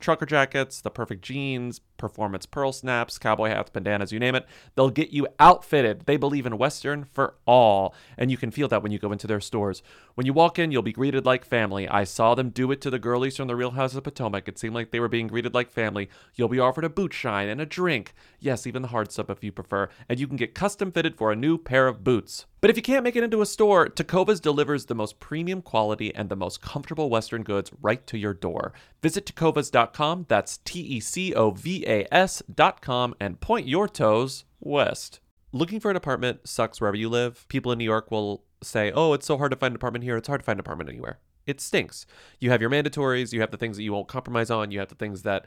trucker jackets, the perfect jeans, performance pearl snaps, cowboy hats, bandanas, you name it. They'll get you outfitted. They believe in Western for all. And you can feel that when you go into their stores. When you walk in, you'll be greeted like family. I saw them do it to the girlies from the Real House of Potomac. It seemed like they were being greeted like family. You'll be offered a boot shine and a drink. Yes, even the hard stuff if you prefer. And you can get custom fitted for a new pair of boots. But if you can't make it into a store, Tecovas delivers the most premium quality and the most comfortable Western goods right to your door. Visit Tecovas.com, that's T E C O V A S.com, and point your toes west. Looking for an apartment sucks wherever you live. People in New York will say, oh, it's so hard to find an apartment here, it's hard to find an apartment anywhere. It stinks. You have your mandatories, you have the things that you won't compromise on, you have the things that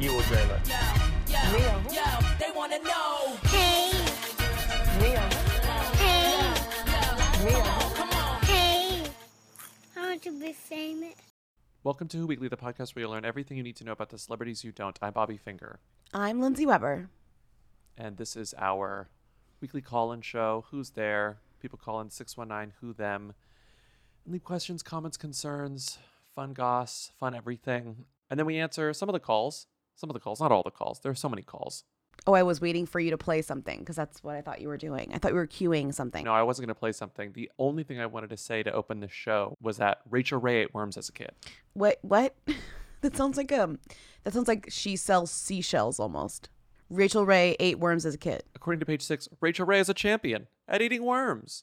You will dream it. They wanna know. Hey, Mia. hey, Mia. hey. I want to be famous. Welcome to Who Weekly, the podcast where you learn everything you need to know about the celebrities you don't. I'm Bobby Finger, I'm Lindsay Weber. and this is our weekly call-in show. Who's there? People call in 619 Who Them. And leave questions, comments, concerns, fun goss, fun everything. And then we answer some of the calls. Some of the calls, not all the calls. There are so many calls. Oh, I was waiting for you to play something because that's what I thought you were doing. I thought you were queuing something. No, I wasn't going to play something. The only thing I wanted to say to open the show was that Rachael Ray ate worms as a kid. What? What? that sounds like um. That sounds like she sells seashells almost. Rachael Ray ate worms as a kid. According to page six, Rachael Ray is a champion at eating worms.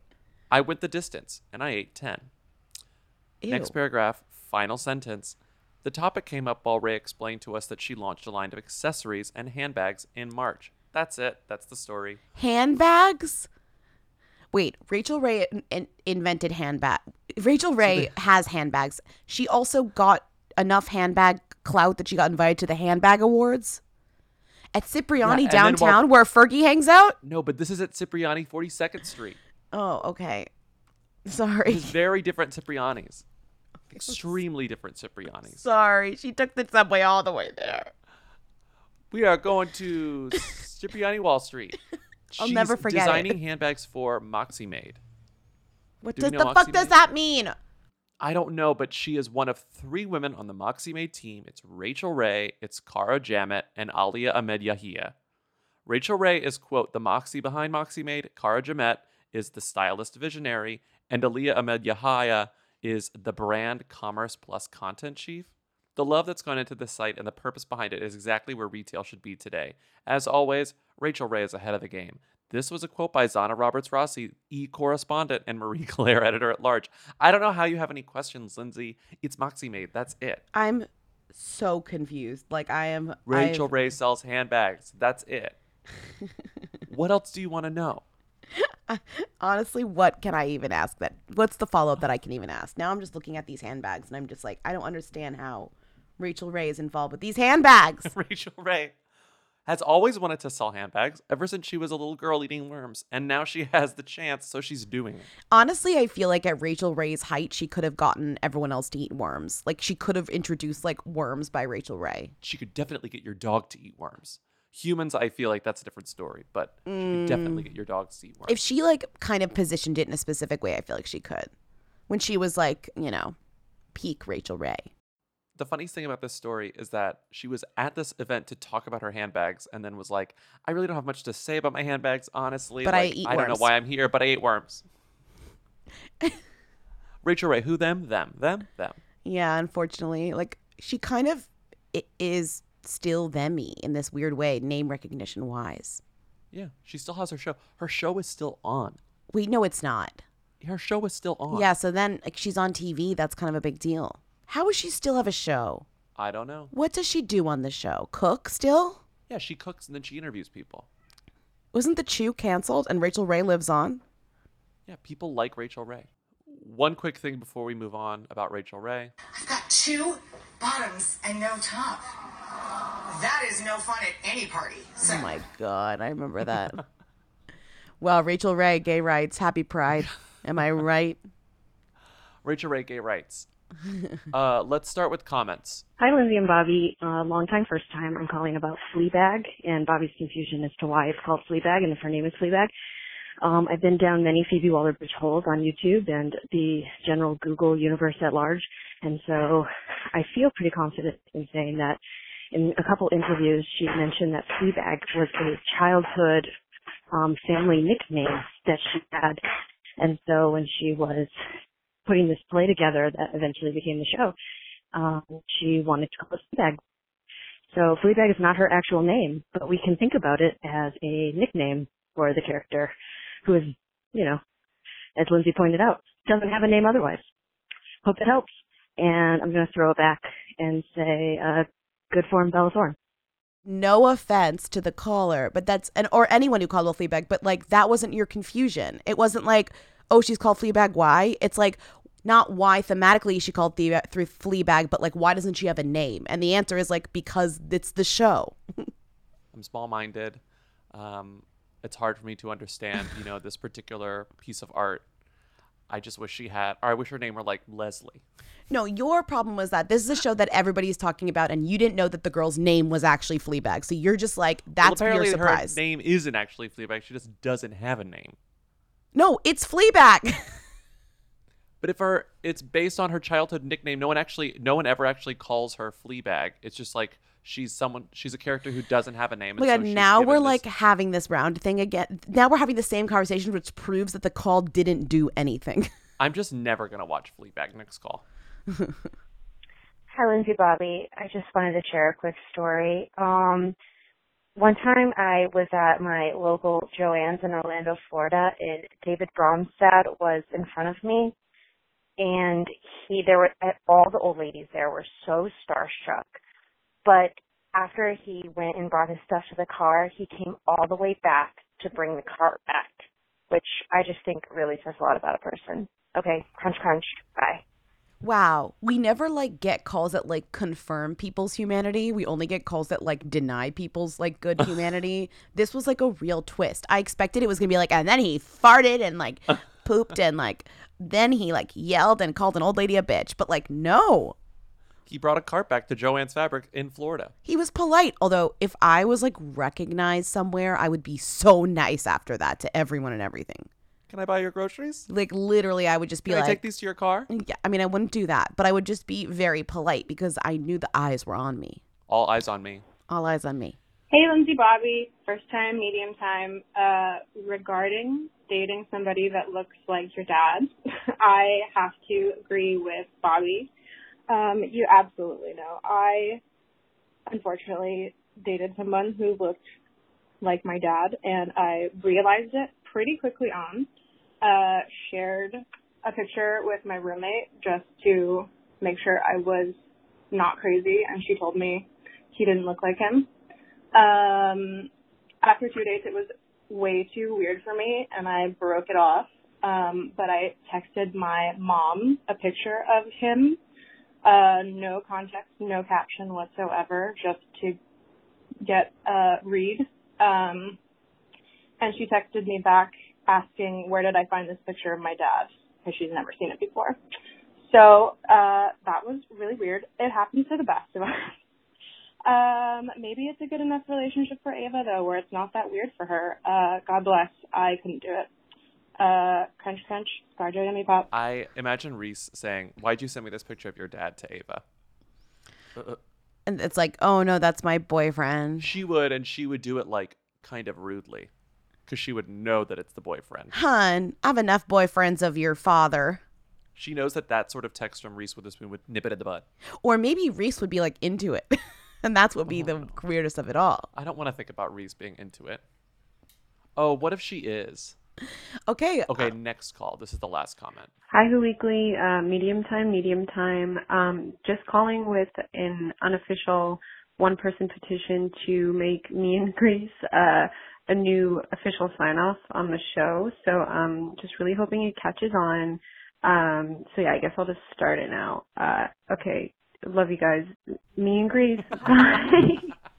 I went the distance and I ate 10. Next paragraph, final sentence. The topic came up while Ray explained to us that she launched a line of accessories and handbags in March. That's it. That's the story. handbags. Wait, Rachael Ray in- in- invented handbag. Rachael Ray has handbags. She also got enough handbag clout that she got invited to the handbag awards at Cipriani and then while- downtown, where Fergie hangs out. No, but this is at Cipriani 42nd Street. Oh, okay. Sorry. It's very different Cipriani's. Extremely different Cipriani's. Sorry. She took the subway all the way there. We are going to Cipriani Wall Street. I'll She's never forget it. designing handbags for Moxie Made. What Do does the Moxie fuck does that mean? I don't know, but she is one of three women on the Moxie Made team. It's Rachael Ray, it's Cara Jamet, and Alia Ahmed Yahia. Rachael Ray is, quote, the Moxie behind Moxie Made. Cara Jamet is the stylist visionary. And Alia Ahmed Yahaya is the brand commerce plus content chief. The love that's gone into this site and the purpose behind it is exactly where retail should be today. As always, Rachael Ray is ahead of the game. This was a quote by Zanna Roberts Rassi, e correspondent and Marie Claire editor at large. I don't know how you have any questions, Lindsay. It's Moxie Made. That's it. I'm so confused. Like I am Rachael I've- Ray sells handbags. That's it. what else do you want to know? Honestly, what can I even ask that what's the follow up that I can even ask? Now I'm just looking at these handbags and I'm just like, I don't understand how Rachael Ray is involved with these handbags. Rachael Ray has always wanted to sell handbags ever since she was a little girl eating worms, and now she has the chance, so she's doing it. Honestly, I feel like at Rachael Ray's height, she could have gotten everyone else to eat worms. Like she could have introduced like worms by Rachael Ray. She could definitely get your dog to eat worms. Humans, I feel like that's a different story, but could definitely get mm. your dogs to eat. If she like kind of positioned it in a specific way, I feel like she could. When she was like, you know, peak Rachael Ray. the funniest thing about this story is that she was at this event to talk about her handbags and then was like, I really don't have much to say about my handbags, honestly. But I Like, eat I don't know why I'm here, but I ate worms. Rachael Ray, who them? Them. Them? Them. Yeah, unfortunately, like she kind of i- is still themy in this weird way, name recognition wise. Yeah. She still has her show. Her show is still on. Wait, no, it's not. Her show is still on. Yeah, so then like she's on TV. That's kind of a big deal. How does she still have a show? I don't know. What does she do on the show? Cook still? Yeah, she cooks and then she interviews people. Wasn't the Chew canceled and Rachael Ray lives on? Yeah, people like Rachael Ray. One quick thing before we move on about Rachael Ray. I've got two bottoms and no top. That is no fun at any party. So Oh my god, I remember that. well, Rachael Ray, gay rights, happy pride. Am I right? Rachael Ray Gay Rights. Uh, let's start with comments. Hi, Lindsay and Bobby. Uh, long time, first time. I'm calling about Fleabag and Bobby's confusion as to why it's called Fleabag and if her name is Fleabag. Um, I've been down many Phoebe Waller-Bridge holes on YouTube and the general Google universe at large, and so I feel pretty confident in saying that in a couple interviews she mentioned that Fleabag was a childhood um, family nickname that she had, and so when she was putting this play together that eventually became the show, um, she wanted to call it Fleabag. So Fleabag is not her actual name, but we can think about it as a nickname for the character who is, you know, as Lindsay pointed out, doesn't have a name otherwise. Hope it helps. And I'm going to throw it back and say, uh, good for him, Bella Thorne. No offense to the caller, but that's and or anyone who called her Fleabag, but like that wasn't your confusion. It wasn't like, oh, she's called Fleabag. Why? It's like not why thematically she called the through Fleabag, but like why doesn't she have a name? And the answer is like because it's the show. I'm small minded. Um, it's hard for me to understand, you know, this particular piece of art. I just wish she had, or I wish her name were like Leslie. No, your problem was that this is a show that everybody's talking about, and you didn't know that the girl's name was actually Fleabag. So you're just like, Well, that's your apparently surprise. her name isn't actually Fleabag. She just doesn't have a name. no, it's Fleabag. But if her, it's based on her childhood nickname. No one actually, no one ever actually calls her Fleabag. It's just like she's someone, she's a character who doesn't have a name. Oh and my so god, she's now we're this- like having this round thing again. Now we're having the same conversation, which proves that the call didn't do anything. I'm just never gonna watch Fleabag next call. Hi, Lindsay Bobby. I just wanted to share a quick story. Um, one time I was at my local Joann's in Orlando, Florida, and David Bromstad was in front of me, and he there were all the old ladies there were so starstruck. But after he went and brought his stuff to the car, he came all the way back to bring the car back, which I just think really says a lot about a person. Okay, crunch, crunch, bye. wow, we never like get calls that like confirm people's humanity. We only get calls that like deny people's like good humanity. this was like a real twist. I expected it was gonna be like, and then he farted and like pooped and like then he like yelled and called an old lady a bitch. But like, no, He brought a cart back to Joann's Fabric in Florida. He was polite, although if I was like recognized somewhere, I would be so nice after that to everyone and everything. Can I buy your groceries? Like literally, I would just be Can like, I take these to your car? yeah. I mean, I wouldn't do that, but I would just be very polite because I knew the eyes were on me. All eyes on me. All eyes on me. Hey, Lindsay Bobby. First time, medium time. Uh, regarding dating somebody that looks like your dad, I have to agree with Bobby. Um, you absolutely know. I unfortunately dated someone who looked like my dad, and I realized it pretty quickly on. Uh, shared a picture with my roommate just to make sure I was not crazy, and she told me he didn't look like him. Um, after two dates, it was way too weird for me, and I broke it off. Um, but I texted my mom a picture of him, uh, no context, no caption whatsoever, just to get a read. Um, and she texted me back asking where did I find this picture of my dad because she's never seen it before. So uh, that was really weird. It happens to the best of us. Um, maybe it's a good enough relationship for Ava though, where it's not that weird for her. Uh, God bless. I couldn't do it. Uh, crunch, crunch. Scar Jimmy Pop. I imagine Reese saying, Why'd you send me this picture of your dad to Ava? Uh, And it's like, oh no, that's my boyfriend. She would, and she would do it like kind of rudely because she would know that it's the boyfriend. Hun, I have enough boyfriends of your father. She knows that that sort of text from Reese Witherspoon would nip it in the bud. Or maybe Reese would be like into it. and that's what would be the weirdest of it all. I don't want to think about Reese being into it. Oh, what if she is? Okay. Okay, next call. This is the last comment. Hi, Who Weekly, uh, medium time, medium time. Um, just calling with an unofficial one person petition to make me and Grace uh, a new official sign off on the show. So um, just really hoping it catches on. Um, so yeah, I guess I'll just start it now. Uh, okay, love you guys. Me and Grace. Bye.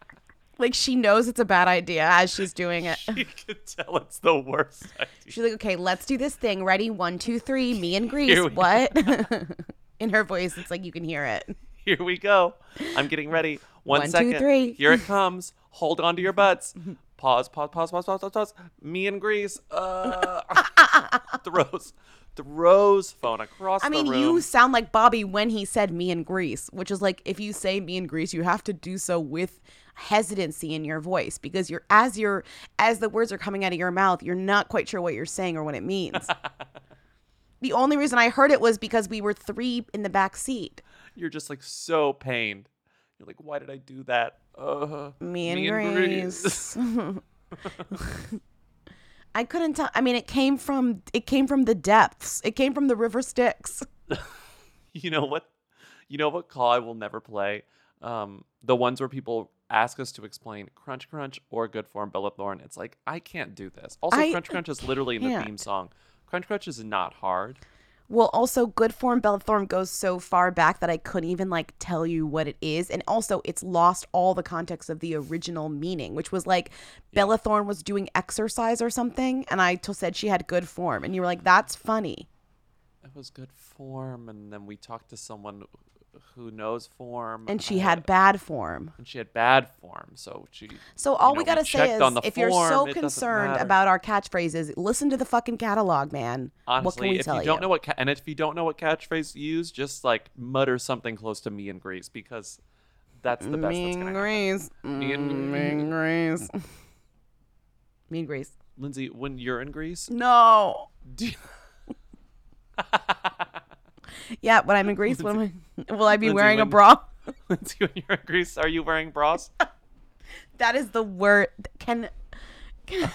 Like she knows it's a bad idea as she's doing it. You can tell it's the worst idea. She's like, okay, let's do this thing. Ready? One, two, three. Me and Grease. What? In her voice, it's like you can hear it. Here we go. I'm getting ready. One One, two, second. three. Here it comes. Hold on to your butts. Pause, pause, pause, pause, pause, pause, pause. Me and Grease. Uh, throws, throws phone across I mean, you sound like Bobby when he said me and Grease, which is like if you say me and Grease, you have to do so with hesitancy in your voice because you're as you're as the words are coming out of your mouth, you're not quite sure what you're saying or what it means. the only reason I heard it was because we were three in the back seat. You're just like so pained. You're like, why did I do that? Uh, Me and Grease. I couldn't tell. I mean, it came from it came from the depths. It came from the river Styx. you know what? You know what call I will never play? Um, the ones where people ask us to explain Crunch Crunch or Good Form Bella Thorne. It's like I can't do this. Also, I Crunch Crunch is literally in the theme song. Crunch Crunch is not hard. Well, also, good form Bella Thorne goes so far back that I couldn't even like tell you what it is, and also it's lost all the context of the original meaning, which was like Bella Thorne was doing exercise or something, and I t- said she had good form, and you were like, "That's funny." It was good form, and then we talked to someone who knows form, And she had bad form. and she had bad form. So she. So you all know, we gotta say is, if you're so concerned about our catchphrases, listen to the fucking catalog, man. Honestly, what can we if tell you don't know what ca- and if you don't know what catchphrase to use, just like mutter something close to me and Grease because that's the best Me that's and gonna Grease. Me and Mm, Me and Grease. Me and Grease. Lindsay, when you're in Greece, No. you- Yeah, when I'm in Greece, what am I, will I be Lindsay, wearing a bra? Lindsay, when you're in Greece, are you wearing bras? That is the word. Can, can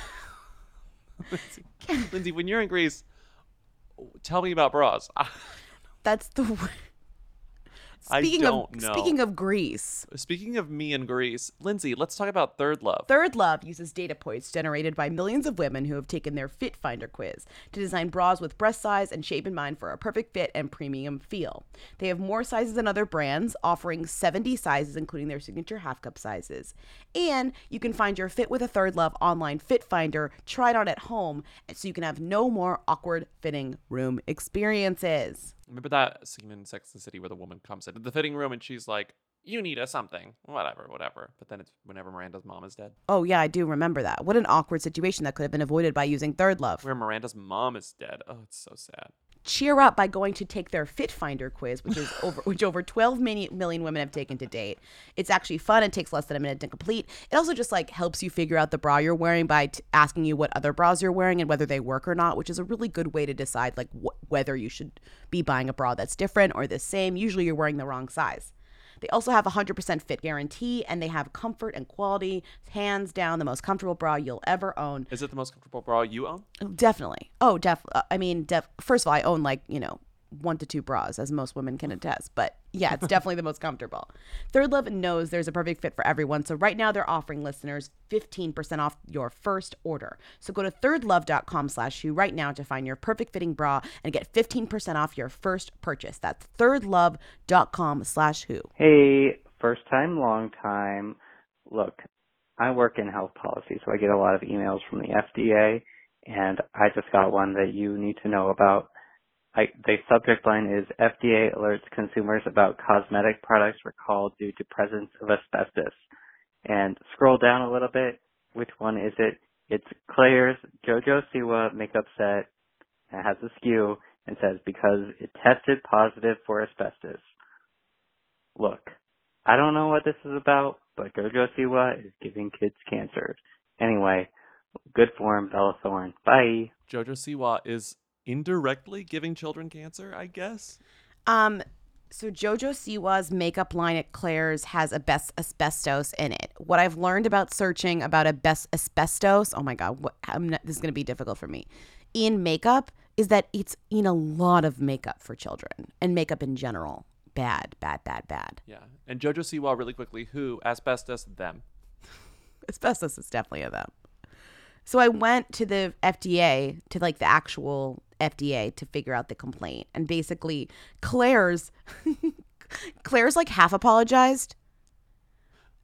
Lindsay, when you're in Greece, tell me about bras. that's the word. I Speaking don't of know. speaking of Greece, Speaking of me and Greece, Lindsay, let's talk about Third Love. Third Love uses data points generated by millions of women who have taken their Fit Finder quiz to design bras with breast size and shape in mind for a perfect fit and premium feel. They have more sizes than other brands, offering 70 sizes, including their signature half cup sizes. And you can find your fit with a Third Love online Fit Finder, try it on at home, so you can have no more awkward fitting room experiences. Remember that scene in Sex and the City where the woman comes into the fitting room and she's like, "You need a something, whatever, whatever." But then it's whenever Miranda's mom is dead, Oh yeah, I do remember that. What an awkward situation that could have been avoided by using Third Love. where Miranda's mom is dead. Oh, it's so sad. Cheer up by going to take their Fit Finder quiz, which is over which over 12 mini- million women have taken to date. It's actually fun and takes less than a minute to complete. It also just like helps you figure out the bra you're wearing by t- asking you what other bras you're wearing and whether they work or not, which is a really good way to decide like wh- whether you should be buying a bra that's different or the same. Usually you're wearing the wrong size. They also have a 100% fit guarantee and they have comfort and quality, hands down the most comfortable bra you'll ever own. Is it the most comfortable bra you own? Definitely. Oh, def. uh, I mean, def. First of all, I own like you know one to two bras, as most women can attest. But yeah, it's definitely the most comfortable. Third Love knows there's a perfect fit for everyone. So right now they're offering listeners 15% off your first order. So go to thirdlove.com slash who right now to find your perfect fitting bra and get 15% off your first purchase. That's thirdlove.com slash who. Hey, first time, long time. Look, I work in health policy, so I get a lot of emails from the FDA, and I just got one that you need to know about. I, the subject line is FDA alerts consumers about cosmetic products recalled due to presence of asbestos. And scroll down a little bit. Which one is it? It's Claire's JoJo Siwa makeup set. It has a SKU and says because it tested positive for asbestos. Look, I don't know what this is about, but Jojo Siwa is giving kids cancer. Anyway, good form, Bella Thorne. Bye. Jojo Siwa is indirectly giving children cancer, I guess. Um, so Jojo Siwa's makeup line at Claire's has a best asbestos in it. What I've learned about searching about a best asbestos, oh my god, what, I'm not, this is going to be difficult for me. In makeup is that it's in a lot of makeup for children and makeup in general. Bad, bad, bad, bad. Yeah. And Jojo Siwa, really quickly, who? Asbestos, them. Asbestos is definitely a them. So I went to the FDA, to like the actual FDA to figure out the complaint. And basically Claire's Claire's like half apologized.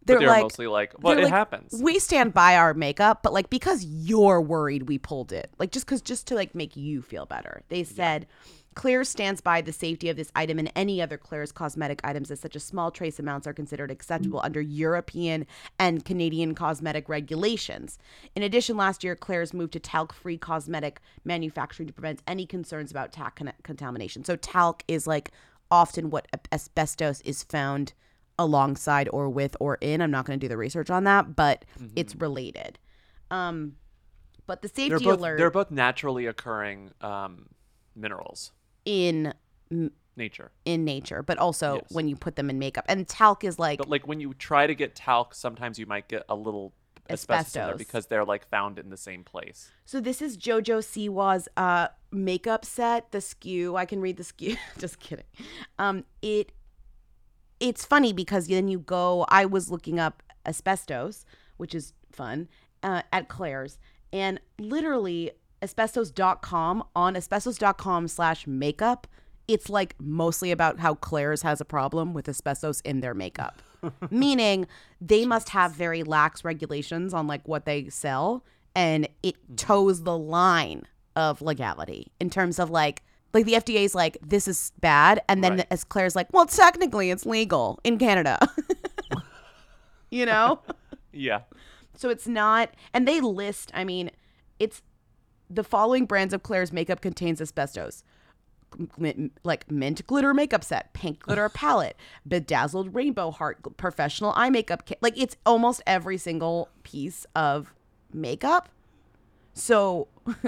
But they're like, mostly like, well, it like, happens. We stand by our makeup, but like because you're worried, we pulled it. Like just because just to like make you feel better. They said Claire's stands by the safety of this item and any other Claire's cosmetic items as such a small trace amounts are considered acceptable under European and Canadian cosmetic regulations. In addition, last year Claire's moved to talc-free cosmetic manufacturing to prevent any concerns about talc con- contamination. So talc is like often what asbestos is found alongside or with or in. I'm not going to do the research on that, but it's related. Um, but the safety They're both, alert they're both naturally occurring um, minerals. In Nature. in nature, but also when you put them in makeup. And talc is like But like when you try to get talc, sometimes you might get a little asbestos, Asbestos. because they're like found in the same place. So this is Jojo Siwa's uh makeup set, the SKU I can read the SKU Just kidding. Um it it's funny because then you go I was looking up asbestos, which is fun, uh, at Claire's, and literally asbestos.com on asbestos.com slash makeup, it's like mostly about how Claire's has a problem with asbestos in their makeup. Meaning they must have very lax regulations on like what they sell and it mm-hmm. toes the line of legality in terms of like like the FDA's like this is bad and then as Claire's like well technically it's legal in Canada. you know? Yeah. So it's not, and they list, I mean, it's the following brands of Claire's makeup contains asbestos. M- Like mint glitter makeup set, pink glitter palette, bedazzled rainbow heart, professional eye makeup kit. Like it's almost every single piece of makeup. So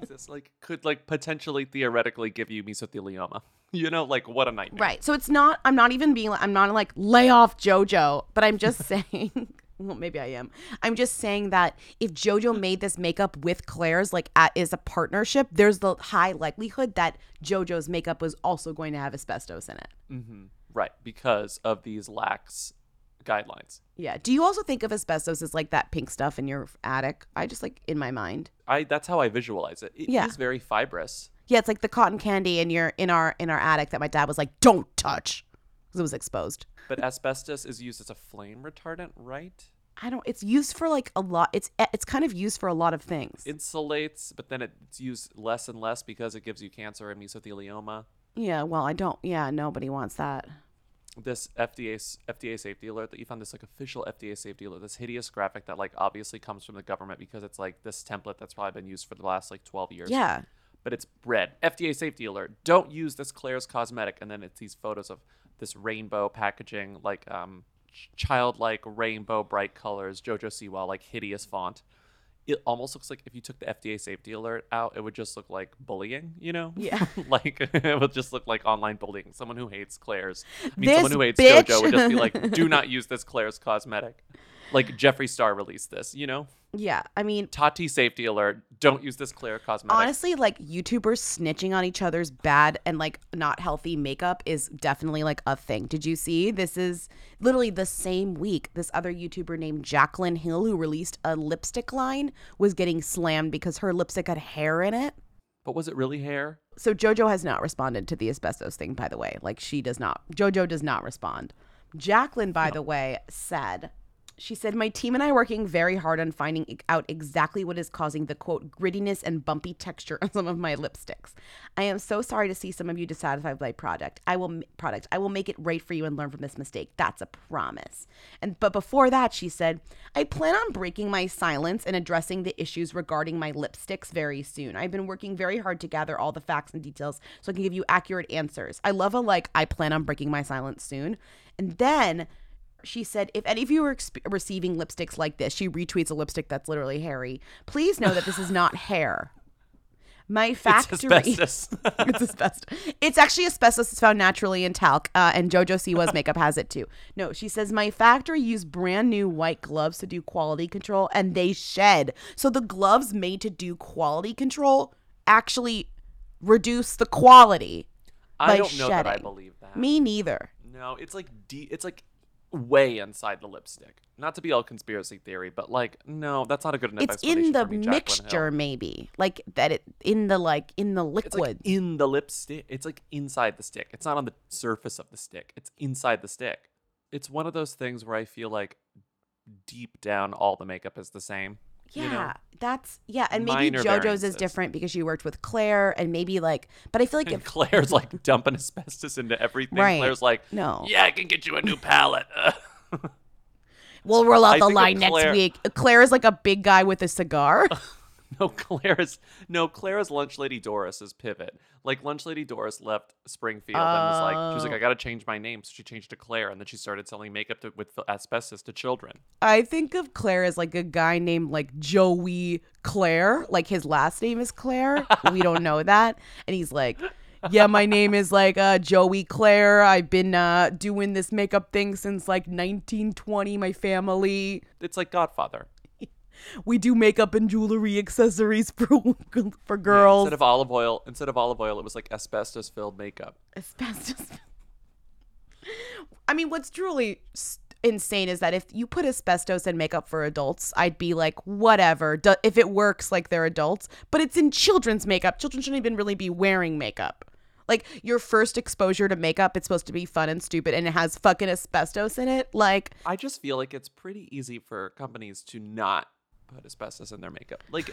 Jesus, like could like potentially theoretically give you mesothelioma. You know, like what a nightmare. Right. So it's not, I'm not even being, I'm not like, lay off JoJo, but I'm just saying, well, maybe I am. I'm just saying that if JoJo made this makeup with Claire's, like, at, is a partnership, there's the high likelihood that JoJo's makeup was also going to have asbestos in it. hmm Right, because of these lax guidelines. Yeah. Do you also think of asbestos as like that pink stuff in your attic? I just like in my mind. I that's how I visualize it. Yeah. It is very fibrous. Yeah, it's like the cotton candy in your in our in our attic that my dad was like, "Don't touch," because it was exposed. But asbestos is used as a flame retardant, right? I don't. It's used for like a lot. It's eh, it's kind of used for a lot of things. Insulates, but then it's used less and less because it gives you cancer and mesothelioma. Yeah, well, I don't. Yeah, nobody wants that. this FDA FDA safety alert that you found this like official FDA safety alert this hideous graphic that like obviously comes from the government because it's like this template that's probably been used for the last like 12 years Yeah. but it's red FDA safety alert don't use this Claire's cosmetic and then it's these photos of this rainbow packaging like um childlike rainbow bright colors Jojo Siwa like hideous font it almost looks like if you took the FDA safety alert out, it would just look like bullying, you know? Yeah. like it would just look like online bullying. Someone who hates Claire's. I mean, This someone who hates bitch. JoJo would just be like, do not use this Claire's cosmetic. Like Jeffree Star released this, you know? Yeah, I mean, Tati safety alert, don't use this clear cosmetic. honestly, like YouTubers snitching on each other's bad and like not healthy makeup is definitely like a thing. Did you see? This is literally the same week. This other YouTuber named Jacqueline Hill, who released a lipstick line, was getting slammed because her lipstick had hair in it. but was it really hair? So JoJo has not responded to the asbestos thing, by the way. Like she does not. JoJo does not respond. Jacqueline, by the way, said, she said, My team and I are working very hard on finding out exactly what is causing the quote grittiness and bumpy texture on some of my lipsticks. I am so sorry to see some of you dissatisfied with my product. I will product. I will make it right for you and learn from this mistake. That's a promise. And but before that, she said, I plan on breaking my silence and addressing the issues regarding my lipsticks very soon. I've been working very hard to gather all the facts and details so I can give you accurate answers. I love a like I plan on breaking my silence soon. And then she said, if any of you are exp- receiving lipsticks like this, she retweets a lipstick that's literally hairy. Please know that this is not hair. My factory. asbestos. it's asbestos. It's actually asbestos. It's found naturally in talc, uh, and JoJo Siwa's makeup has it too. No, she says my factory used brand new white gloves to do quality control, and they shed. So the gloves made to do quality control actually reduce the quality. I by don't know that I shedding. believe that. Me neither. No, it's like de- it's like way inside the lipstick. Not to be all conspiracy theory, but like no, that's not a good enough It's in the mixture, maybe like that. It in the like in the It's like liquid. in the lipstick. It's like inside the stick. It's not on the surface of the stick. It's inside the stick. It's one of those things where I feel like deep down all the makeup is the same. Yeah, you know? that's yeah, and maybe JoJo's is different because she worked with Claire, and maybe like, but I feel like if Claire's like dumping asbestos into everything. Right. Claire's like, No. yeah, I can get you a new palette. we'll roll out I the line next week. Claire is like a big guy with a cigar. No, Claire's no Claire's lunch lady Doris's pivot. Like lunch lady Doris left Springfield and was like, she was like, Oh. I gotta change my name, so she changed to Claire, and then she started selling makeup to, with asbestos to children. I think of Claire as like a guy named like Joey Claire. Like his last name is Claire. we don't know that. And he's like, Yeah, my name is like uh, Joey Claire. I've been uh, doing this makeup thing since like 1920. My family. It's like Godfather. We do makeup and jewelry accessories for for Yeah, girls. instead of olive oil, instead of olive oil, it was like asbestos filled makeup. asbestos. I mean, what's truly insane is that if you put asbestos in makeup for adults, I'd be like, whatever. Do- if it works like they're adults, but it's in children's makeup. Children shouldn't even really be wearing makeup. Like your first exposure to makeup, it's supposed to be fun and stupid, and it has fucking asbestos in it. Like, I just feel like it's pretty easy for companies to not put asbestos in their makeup. Like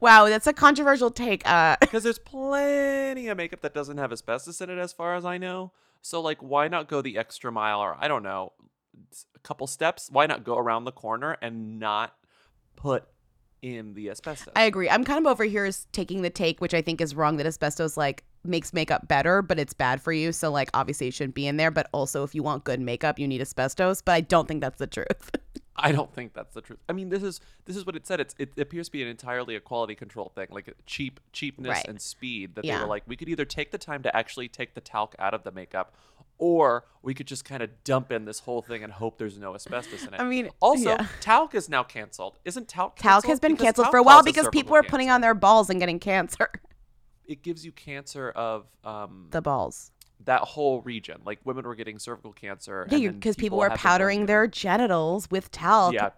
wow, that's a controversial take. Uh, because there's plenty of makeup that doesn't have asbestos in it as far as I know. So like why not go the extra mile or I don't know, a couple steps? Why not go around the corner and not put in the asbestos? I agree. I'm kind of over here is taking the take, which I think is wrong, that asbestos like makes makeup better, but it's bad for you. So like obviously it shouldn't be in there. But also if you want good makeup, you need asbestos. But I don't think that's the truth. I don't think that's the truth. I mean, this is this is what it said. It's it appears to be an entirely a quality control thing, like cheap cheapness Right. and speed. That they were like, we could either take the time to actually take the talc out of the makeup, or we could just kind of dump in this whole thing and hope there's no asbestos in it. I mean, also, yeah. talc is now canceled. Isn't talc? Talc has been Because canceled for a while because people are putting cancer. on their balls and getting cancer. It gives you cancer of um the balls. that whole region. Like women were getting cervical cancer. Yeah, because people were powdering their genitals with talc. Yeah,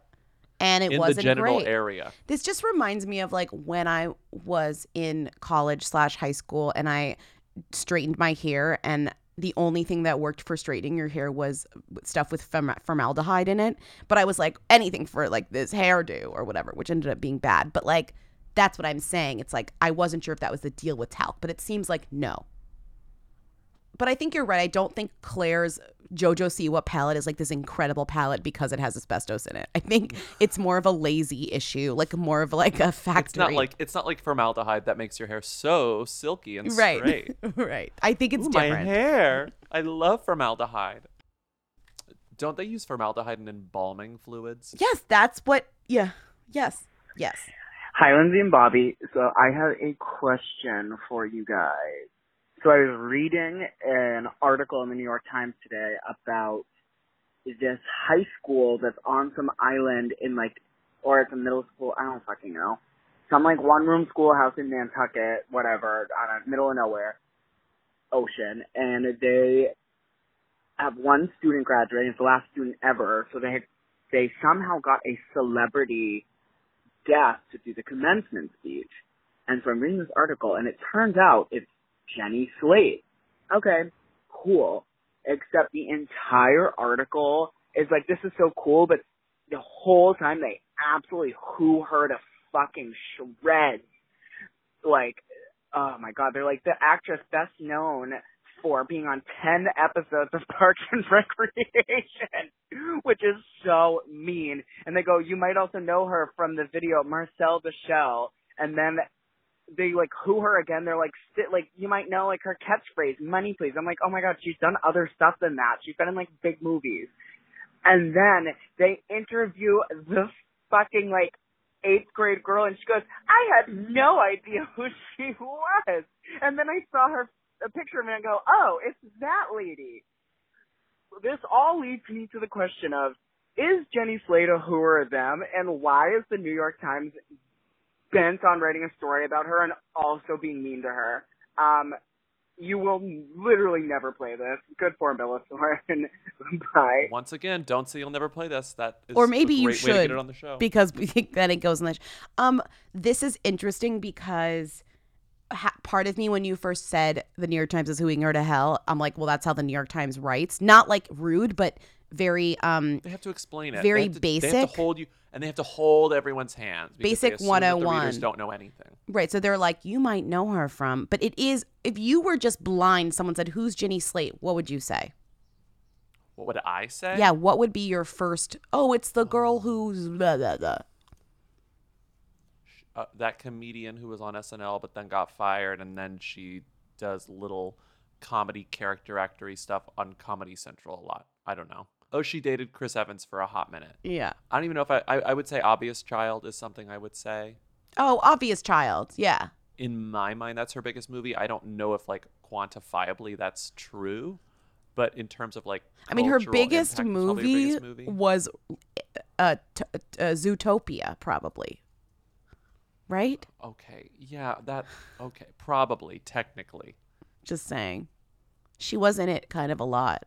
And it in wasn't the genital great. area. This just reminds me of like when I was in college slash high school and I straightened my hair and the only thing that worked for straightening your hair was stuff with formaldehyde in it. But I was like anything for like this hairdo or whatever, which ended up being bad. But like That's what I'm saying. It's like I wasn't sure if that was the deal with talc, but it seems like no. But I think you're right. I don't think Claire's JoJo Siwa palette is like this incredible palette because it has asbestos in it. I think it's more of a lazy issue, like more of like a factory. It's not like it's not like formaldehyde that makes your hair so silky and right, straight. right. I think it's Ooh, different. My hair. I love formaldehyde. Don't they use formaldehyde in embalming fluids? Yes, that's what. Yeah. Yes. Yes. Hi, Lindsay and Bobby. So I have a question for you guys. So I was reading an article in the New York Times today about this high school that's on some island in like, or it's a middle school. I don't fucking know. Some like one room schoolhouse in Nantucket, whatever, on a middle of nowhere, ocean, and they have one student graduate. It's the last student ever. So they they somehow got a celebrity guest to do the commencement speech. And so I'm reading this article, and it turns out it's Jenny Slate. Okay, cool. Except the entire article is like, this is so cool, but the whole time they absolutely who her to fucking shreds. Like, oh my god, they're like the actress best known for being on 10 episodes of Parks and Recreation, which is so mean. And they go, you might also know her from the video Marcel the Shell. And then they like who her again. They're like, st- like you might know like her catchphrase, "Money, please." I'm like, oh my god, she's done other stuff than that. She's been in like big movies. And then they interview the fucking like eighth grade girl, and she goes, I had no idea who she was. And then I saw her a picture of me and go, oh, it's that lady. This all leads me to the question of, is Jenny Slate a who or a them, and why is the New York Times bent on writing a story about her and also being mean to her? Um, you will literally never play this. Good for Bella Thorne. Bye. Once again, don't say you'll never play this. That is or maybe a you great way to should get it on the show. because we think then it goes in the. Sh- um, this is interesting because ha- part of me when you first said the New York Times is hooing her to hell, I'm like, well, that's how the New York Times writes. Not like rude, but very um they have to explain it. Very to, basic. They have to hold you, and they have to hold everyone's hands. Basic assume that the 101. readers don't know anything. Right. So they're like, you might know her from, but it is, if you were just blind, someone said, who's Jenny Slate? What would you say? What would I say? Yeah. What would be your first, oh, it's the girl who's blah, blah, blah. Uh, that comedian who was on SNL but then got fired, and then she does little comedy character actory stuff on Comedy Central a lot. I don't know. Oh, she dated Chris Evans for a hot minute. Yeah. I don't even know if I, I, I would say Obvious Child is something I would say. Oh, obvious child. Yeah. In my mind, that's her biggest movie. I don't know if like quantifiably that's true, but in terms of like, I mean, her biggest impact, her movie, biggest movie. was uh, t- uh, Zootopia, probably. Right? Okay, yeah, that okay, probably technically. Just saying. She was in it kind of a lot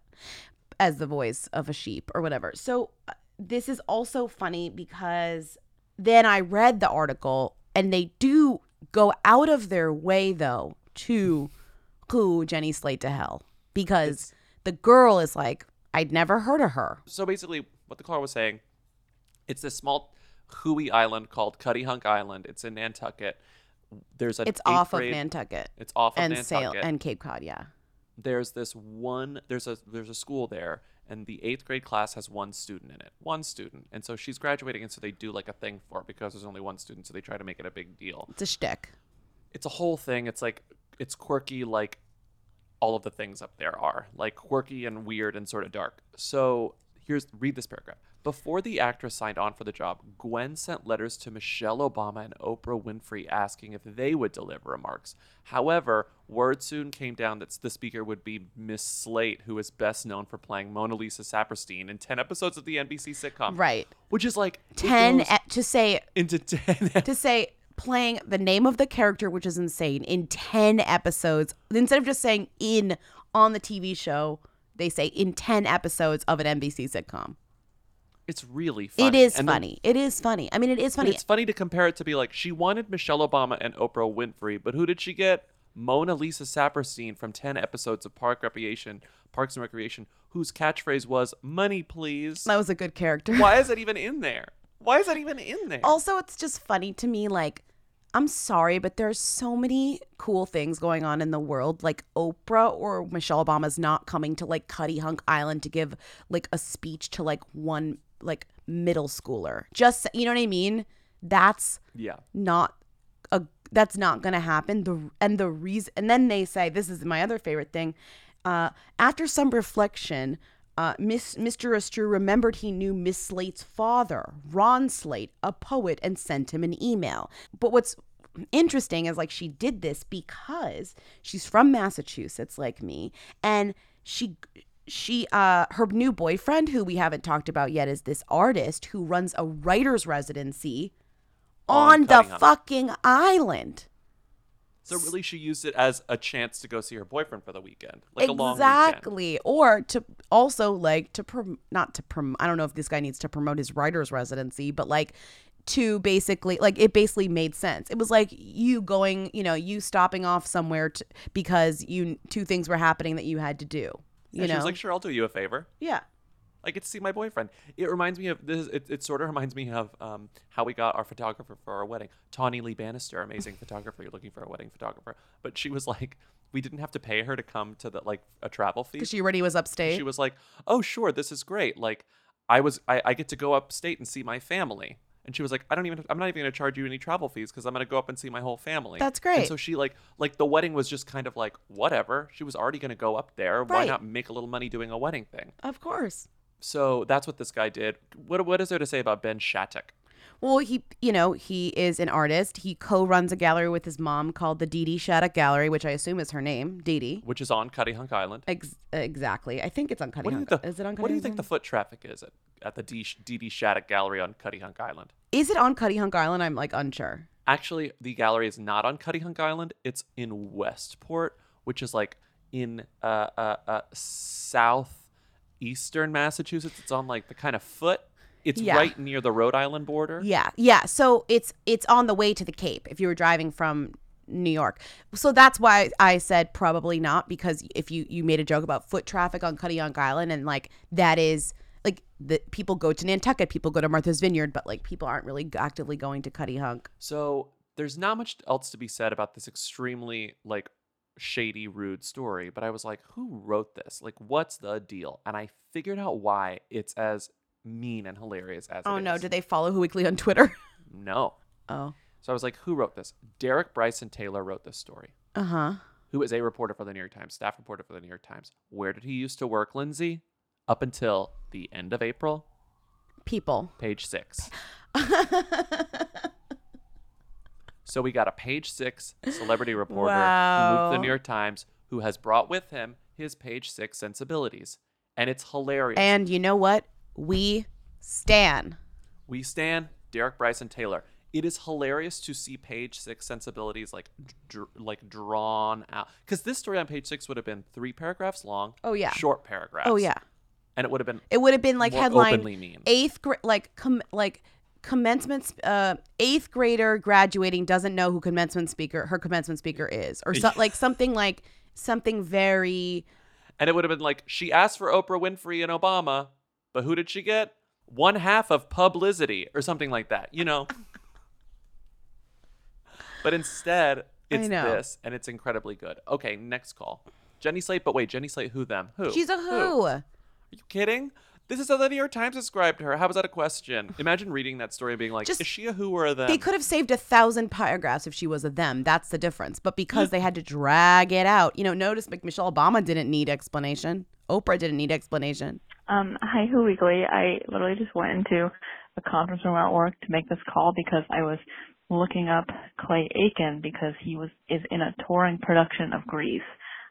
as the voice of a sheep or whatever. So uh, this is also funny because then I read the article and they do go out of their way though to who Jenny Slate to hell because the girl is like I'd never heard of her. So basically, what the caller was saying, it's this small Hui island called Cuttyhunk Island. It's in Nantucket. There's a It's off of Nantucket. It's off of and Nantucket. Sail and Cape Cod, yeah. there's this one there's a there's a school there and the eighth grade class has one student in it one student and so she's graduating and so they do like a thing for it because there's only one student so they try to make it a big deal It's a shtick. it's a whole thing it's like it's quirky like all of the things up there are like quirky and weird and sort of dark so here's read this paragraph before the actress signed on for the job gwen sent letters to michelle obama and oprah winfrey asking if they would deliver remarks however word soon came down that the speaker would be miss slate who is best known for playing mona lisa saperstein in 10 episodes of the nbc sitcom Right. which is like 10 goes e- to say into 10 to say playing the name of the character which is insane in 10 episodes instead of just saying in on the TV show they say in 10 episodes of an NBC sitcom. It's really funny It is And funny. it is funny. I mean it is funny. it's funny to compare it to be like she wanted Michelle Obama and Oprah Winfrey, but who did she get? Mona Lisa Saperstein from 10 episodes of Park Recreation, Parks and Recreation, whose catchphrase was "Money, please." That was a good character. Why is that even in there? Why is that even in there? Also, it's just funny to me. Like, I'm sorry, but there's so many cool things going on in the world. Like Oprah or Michelle Obama's not coming to like Cuttyhunk Island to give like a speech to like one like middle schooler. Just you know what I mean? That's Yeah. not a that's not going to happen the and the reason and then they say this is my other favorite thing uh after some reflection uh, Miss, Mr. Astru remembered he knew Miss Slate's father, Ron Slate, a poet, and sent him an email. But what's interesting is like she did this because she's from Massachusetts, like me, and she she uh her new boyfriend who we haven't talked about yet is this artist who runs a writer's residency On on, the fucking island. So really, she used it as a chance to go see her boyfriend for the weekend, like a long weekend. exactly or to also like to prom- not to prom i don't know if this guy needs to promote his writer's residency but like to basically like it basically made sense it was like you going you know you stopping off somewhere to, because you two things were happening that you had to do you And know she was like, "Sure, I'll do you a favor. yeah I get to see my boyfriend." It reminds me of this. It, it sort of reminds me of um, how we got our photographer for our wedding, Tawny Lee Bannister, amazing photographer. You're looking for a wedding photographer, but she was like, we didn't have to pay her to come to the like a travel fee. because she already was upstate She was like, "Oh, sure, this is great. Like, I was, I, I get to go upstate and see my family." And she was like, "I don't even, I'm not even going to charge you any travel fees because I'm going to go up and see my whole family." That's And great. so she like, like the wedding was just kind of like whatever. She was already going to go up there. Why not make a little money doing a wedding thing? of course So that's what this guy did. What, what is there to say about Ben Shattuck? Well, he, you know, he is an artist. He co-runs a gallery with his mom called the Dee Dee Shattuck Gallery, which I assume is her name, Dee Dee. Which is on Cuttyhunk Island. Ex- exactly. I think it's on Cutty What do you Hunk. the, is it on Cutty What do you think the foot traffic is at, at the D- D.D. Shattuck Gallery on Cuttyhunk Island? Is it on Cuttyhunk Island? I'm like unsure. Actually, the gallery is not on Cuttyhunk Island. It's in Westport, which is like in uh, uh, uh, southeastern Massachusetts. It's on like the kind of foot. It's Yeah. right near the Rhode Island border. Yeah, yeah. So it's it's on the way to the Cape if you were driving from New York. So that's why I said probably not because if you you made a joke about foot traffic on Cuttyhunk Island and like that is like the people go to Nantucket, people go to Martha's Vineyard, but like people aren't really actively going to Cuttyhunk. So there's not much else to be said about this extremely like shady, rude story. But I was like, who wrote this? Like, what's the deal? And I figured out why it's as mean and hilarious as Oh it no, is. did they follow Who Weekly on Twitter? No. Oh. So I was like, who wrote this? Derek Bryson Taylor wrote this story. Uh huh. Who is a reporter for the New York Times, staff reporter for the New York Times. Where did he used to work, Lindsay? Up until the end of April, People. page six. so we got a page six celebrity reporter who moved to the New York Times who has brought with him his page six sensibilities. And it's hilarious. And you know what? We stan. We stand Derek Bryson Taylor. It is hilarious to see page six sensibilities like dr- like drawn out because this story on page six would have been three paragraphs long. Oh, yeah. short paragraphs. Oh yeah. and it would have been It would have been like headline mean. eighth grade, like com- like commencement uh eighth grader graduating doesn't know who commencement speaker her commencement speaker is or so, like something like something very And it would have been like she asked for Oprah Winfrey and Obama, but who did she get? One half of publicity or something like that, you know. but instead, it's know. this, and it's incredibly good. Okay, next call. Jenny Slate, but wait, Jenny Slate, who them? Who? she's a who. Are you kidding? This is how the New York Times described her. How was that a question? Imagine reading that story and being like, Just- is she a who or a them? They could have saved a thousand paragraphs if she was a them. That's the difference. But because mm. they had to drag it out, you know, notice like Michelle Obama didn't need explanation. Oprah didn't need explanation. Um, hi, Who Weekly. I literally just went into a conference room at work to make this call because I was looking up Clay Aiken because he was is in a touring production of Grease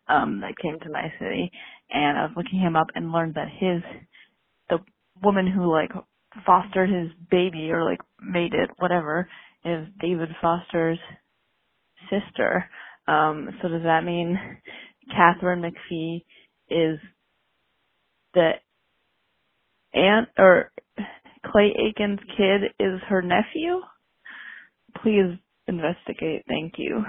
um, that came to my city, and I was looking him up and learned that his the woman who like fostered his baby or like made it whatever is David Foster's sister. Um, so does that mean Katharine McPhee is the aunt or Clay Aiken's kid is her nephew? Please investigate. Thank you.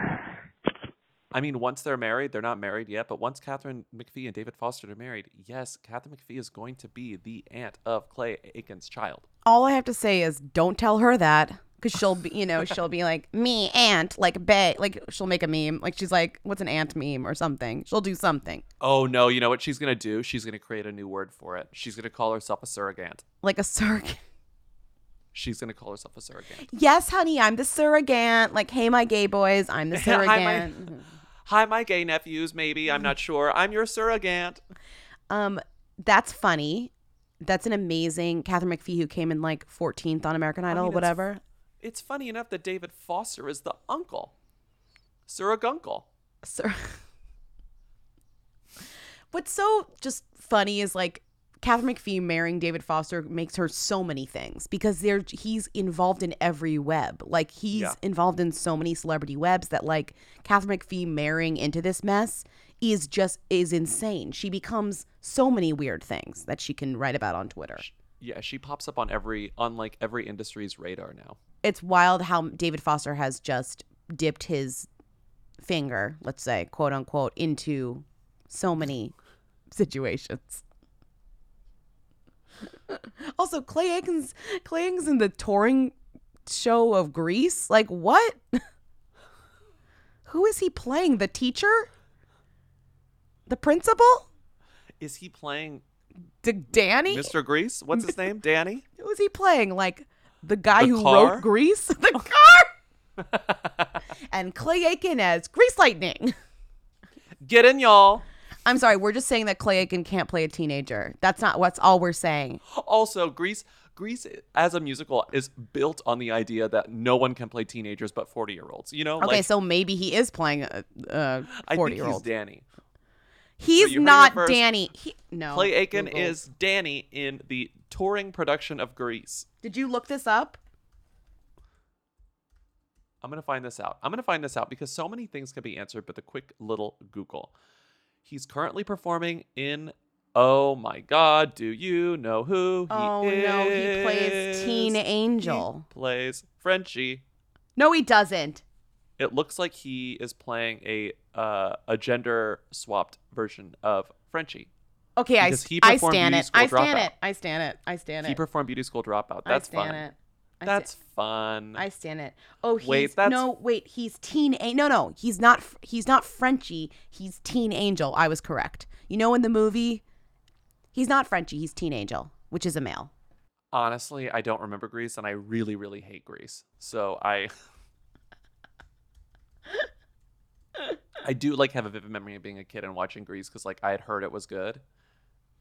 I mean, once they're married, they're not married yet, but once Katharine McPhee and David Foster are married, yes, Katharine McPhee is going to be the aunt of Clay Aiken's child. All I have to say is don't tell her that Cause she'll be, you know, she'll be like me aunt, like bae, like she'll make a meme, like she's like, what's an aunt meme or something? She'll do something Oh no, you know what she's gonna do? She's gonna create a new word for it. She's gonna call herself a surrogate. like a surrogate. She's gonna call herself a surrogate. Yes, honey, I'm the surrogate. Like, hey, my gay boys, I'm the surrogate. Mm-hmm. Hi, my, gay nephews. Maybe I'm not sure. I'm your surrogate. Um, that's funny. That's an amazing Katharine McPhee who came in like 14th on American Idol, mean, whatever. It's funny enough that David Foster is the uncle, surroguncle. Sir. What's so just funny is like Katharine McPhee marrying David Foster makes her so many things because they're he's involved in every web. Like he's Yeah. involved in so many celebrity webs that like Katharine McPhee marrying into this mess is just is insane. She becomes so many weird things that she can write about on Twitter. Yeah, she pops up on every on like every industry's radar now. It's wild how David Foster has just dipped his finger, let's say, quote unquote, into so many situations. also, Clay Aiken's Clay Aiken's in the touring show of Grease. Like what? Who is he playing? The teacher? The principal? Is he playing D- Danny? Mr. Grease? What's his name? Danny? Who is he playing? Like the guy The who car? wrote Grease? The car? and Clay Aiken as Grease Lightning. Get in, y'all. I'm sorry, we're just saying that Clay Aiken can't play a teenager. That's not what's all we're saying. Also, Grease Grease as a musical is built on the idea that no one can play teenagers but 40 year olds. You know, Okay, like, so maybe he is playing a, a I 40 think year he's old. Danny. He's heard not. Danny. He, no. Clay Aiken Google. is Danny in the touring production of Grease. Did you look this up? I'm gonna find this out. I'm gonna find this out because so many things can be answered with a quick little Google. He's currently performing in Oh my God, do you know who he Oh is? no, he plays Teen Angel. He plays Frenchie. No, he doesn't. It looks like he is playing a uh, a gender swapped version of Frenchie. Okay, I, he I stand it. I stand Dropout. it. I stand it. I stand it. He performed Beauty School Dropout. I That's stand fun. it. I That's fun. I stand it. Oh, he's Wait, that's- no, wait, he's teen. A- no, no, he's not. He's not Frenchie. He's Teen Angel. I was correct. You know, in the movie, he's not Frenchy. He's Teen Angel, which is a male. Honestly, I don't remember Grease, and I really, really hate Grease. So I, I do like have a vivid memory of being a kid and watching Grease because like I had heard it was good,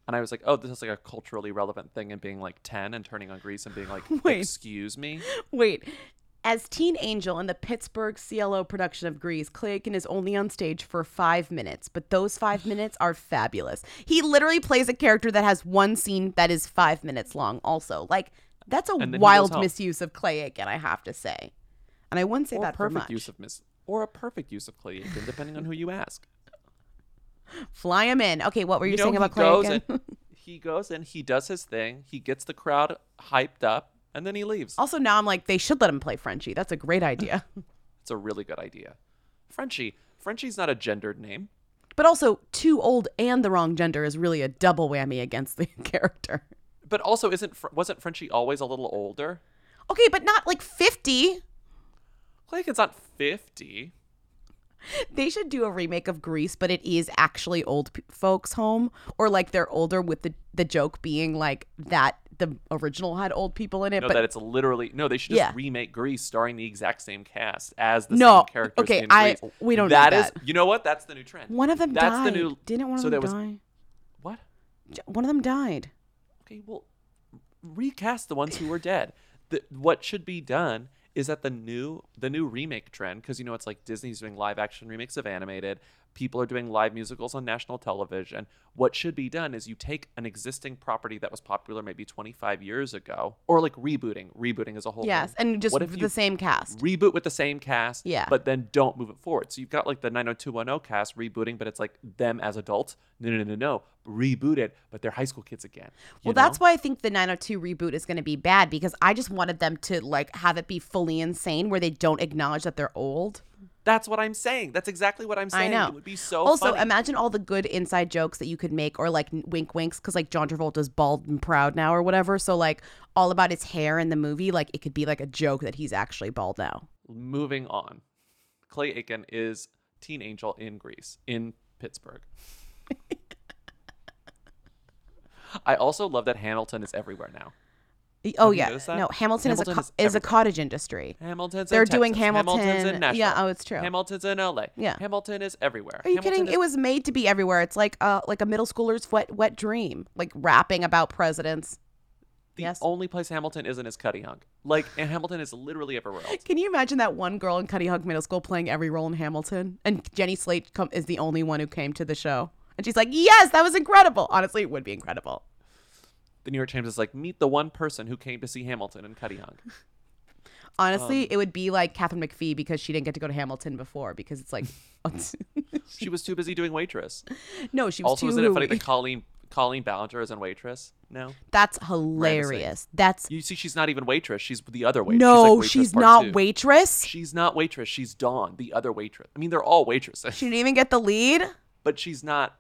and I was like, oh, this is like a culturally relevant thing, and being like ten and turning on Grease and being like, Wait. excuse me, Wait, as Teen Angel in the Pittsburgh CLO production of Grease, Clay Aiken is only on stage for five minutes, but those five minutes are fabulous. He literally plays a character that has one scene that is five minutes long. Also, like that's a And then he goes wild misuse of Clay Aiken, I have to say, and I wouldn't say or that for perfect much. use of Miss, or a perfect use of Clay Aiken, depending on who you ask. Fly him in. Okay, what were you, know, saying about Clay goes Aiken? and- he goes and he does his thing. He gets the crowd hyped up, and then he leaves. also, now I'm like, they should let him play Frenchie. That's a great idea. It's a really good idea. Frenchie. Frenchie's not a gendered name. but also, too old and the wrong gender is really a double whammy against the character. But also, isn't wasn't Frenchie always a little older? Okay, but not like 50. Clay Aiken's not fifty. They should do a remake of Grease, but it is actually old folks' home, or like they're older with the the joke being like that the original had old people in it. No, but that it's literally no. They should just Yeah. remake Grease, starring the exact same cast as the No, same characters. okay, I- Grease. we don't need That is, that. you know what? That's the new trend. one of them died. That's died. the new. Didn't one of so them was die? what? One of them died. Okay, well, recast the ones who were dead. The, what should be done is that the new the new remake trend because you know it's like Disney's doing live action remakes of animated. People are doing live musicals on national television. What should be done is you take an existing property that was popular maybe 25 years ago, or like rebooting. Rebooting as a whole. Yes, thing. and just What if with the same cast. Reboot with the same cast, Yeah. but then don't move it forward. So you've got like the 90210 cast rebooting, but it's like them as adults. No, no, no, no, no. Reboot it, but they're high school kids again. Well, that's why I think the 902 reboot is going to be bad because I just wanted them to like have it be fully insane where they don't acknowledge that they're old. That's what I'm saying. That's exactly what I'm saying. I know. It would be so also, funny. imagine all the good inside jokes that you could make, or like wink winks, because like John Travolta's bald and proud now, or whatever. So like all about his hair in the movie, like it could be like a joke that he's actually bald now. Moving on. Clay Aiken is teen angel in Grease, in Pittsburgh. I also love that Hamilton is everywhere now. Oh yeah, no, Hamilton, is a Hamilton co- is, a everywhere. cottage industry. Hamilton's They're in doing Texas. Hamilton. Hamilton's in Nashville. yeah, oh, it's true. Hamilton's in LA. Yeah. Hamilton is everywhere. Are you Hamilton kidding? is- It was made to be everywhere. It's like uh like a middle schooler's wet wet dream, like rapping about presidents. the yes. only place Hamilton isn't is Cuttyhunk. Like, and Hamilton is literally everywhere else. Can you imagine that one girl in Cuttyhunk Middle School playing every role in Hamilton, and Jenny Slate come, is the only one who came to the show, and she's like, "Yes, that was incredible." Honestly, it would be incredible. The New York Times is like, meet the one person who came to see Hamilton and Cuttyhunk. Honestly, Um, it would be like Katharine McPhee because she didn't get to go to Hamilton before because it's like, She was too busy doing waitress. no, she was too also, too. isn't it funny that Colleen Colleen Ballinger is in waitress? No. That's hilarious. That's You see, she's not even waitress. She's the other waitress. no, she's, like waitress she's not two. waitress. She's not waitress. She's Dawn, the other waitress. I mean, they're all waitresses, She didn't even get the lead. but she's not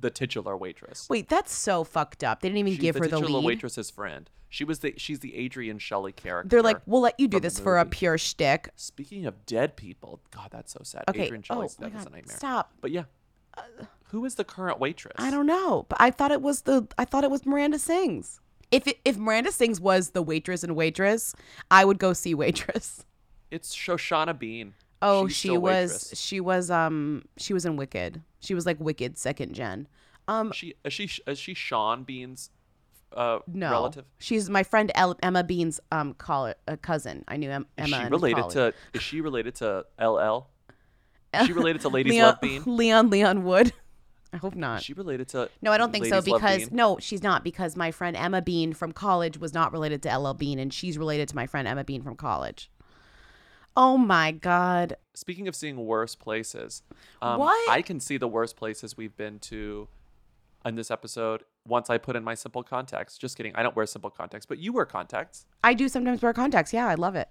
the titular waitress. Wait, that's so fucked up. They didn't even She's give the her the titular lead. waitress's friend. She was the she's the Adrienne Shelly character. They're like, we'll let you do this for a pure shtick. Speaking of dead people, God, that's so sad. Okay, Adrienne Shelly's oh death is a nightmare. stop. But yeah, who is the current waitress? I don't know, but I thought it was the I thought it was Miranda Sings. If it, if Miranda Sings was the waitress and waitress, I would go see waitress. It's Shoshana Bean. Oh, She's she was waitress. she was um she was in Wicked. She was like Wicked second gen. Um She is she is she Sean Bean's uh no, relative? she's my friend El- Emma Bean's um call uh, cousin. I knew em- Is Emma. she related college. to? Is she related to LL? Is she related to Ladies Leon, Love Bean? Leon Leon Wood. I hope not. Is she related to? No, I don't think so Ladies Love because no, she's not because my friend Emma Bean from college was not related to LL Bean and she's related to my friend Emma Bean from college. Oh my god. Speaking of seeing worse places, um, What? I can see the worst places we've been to in this episode once I put in my simple contacts. Just kidding. I don't wear simple contacts, but you wear contacts. I do sometimes wear contacts. Yeah, I love it.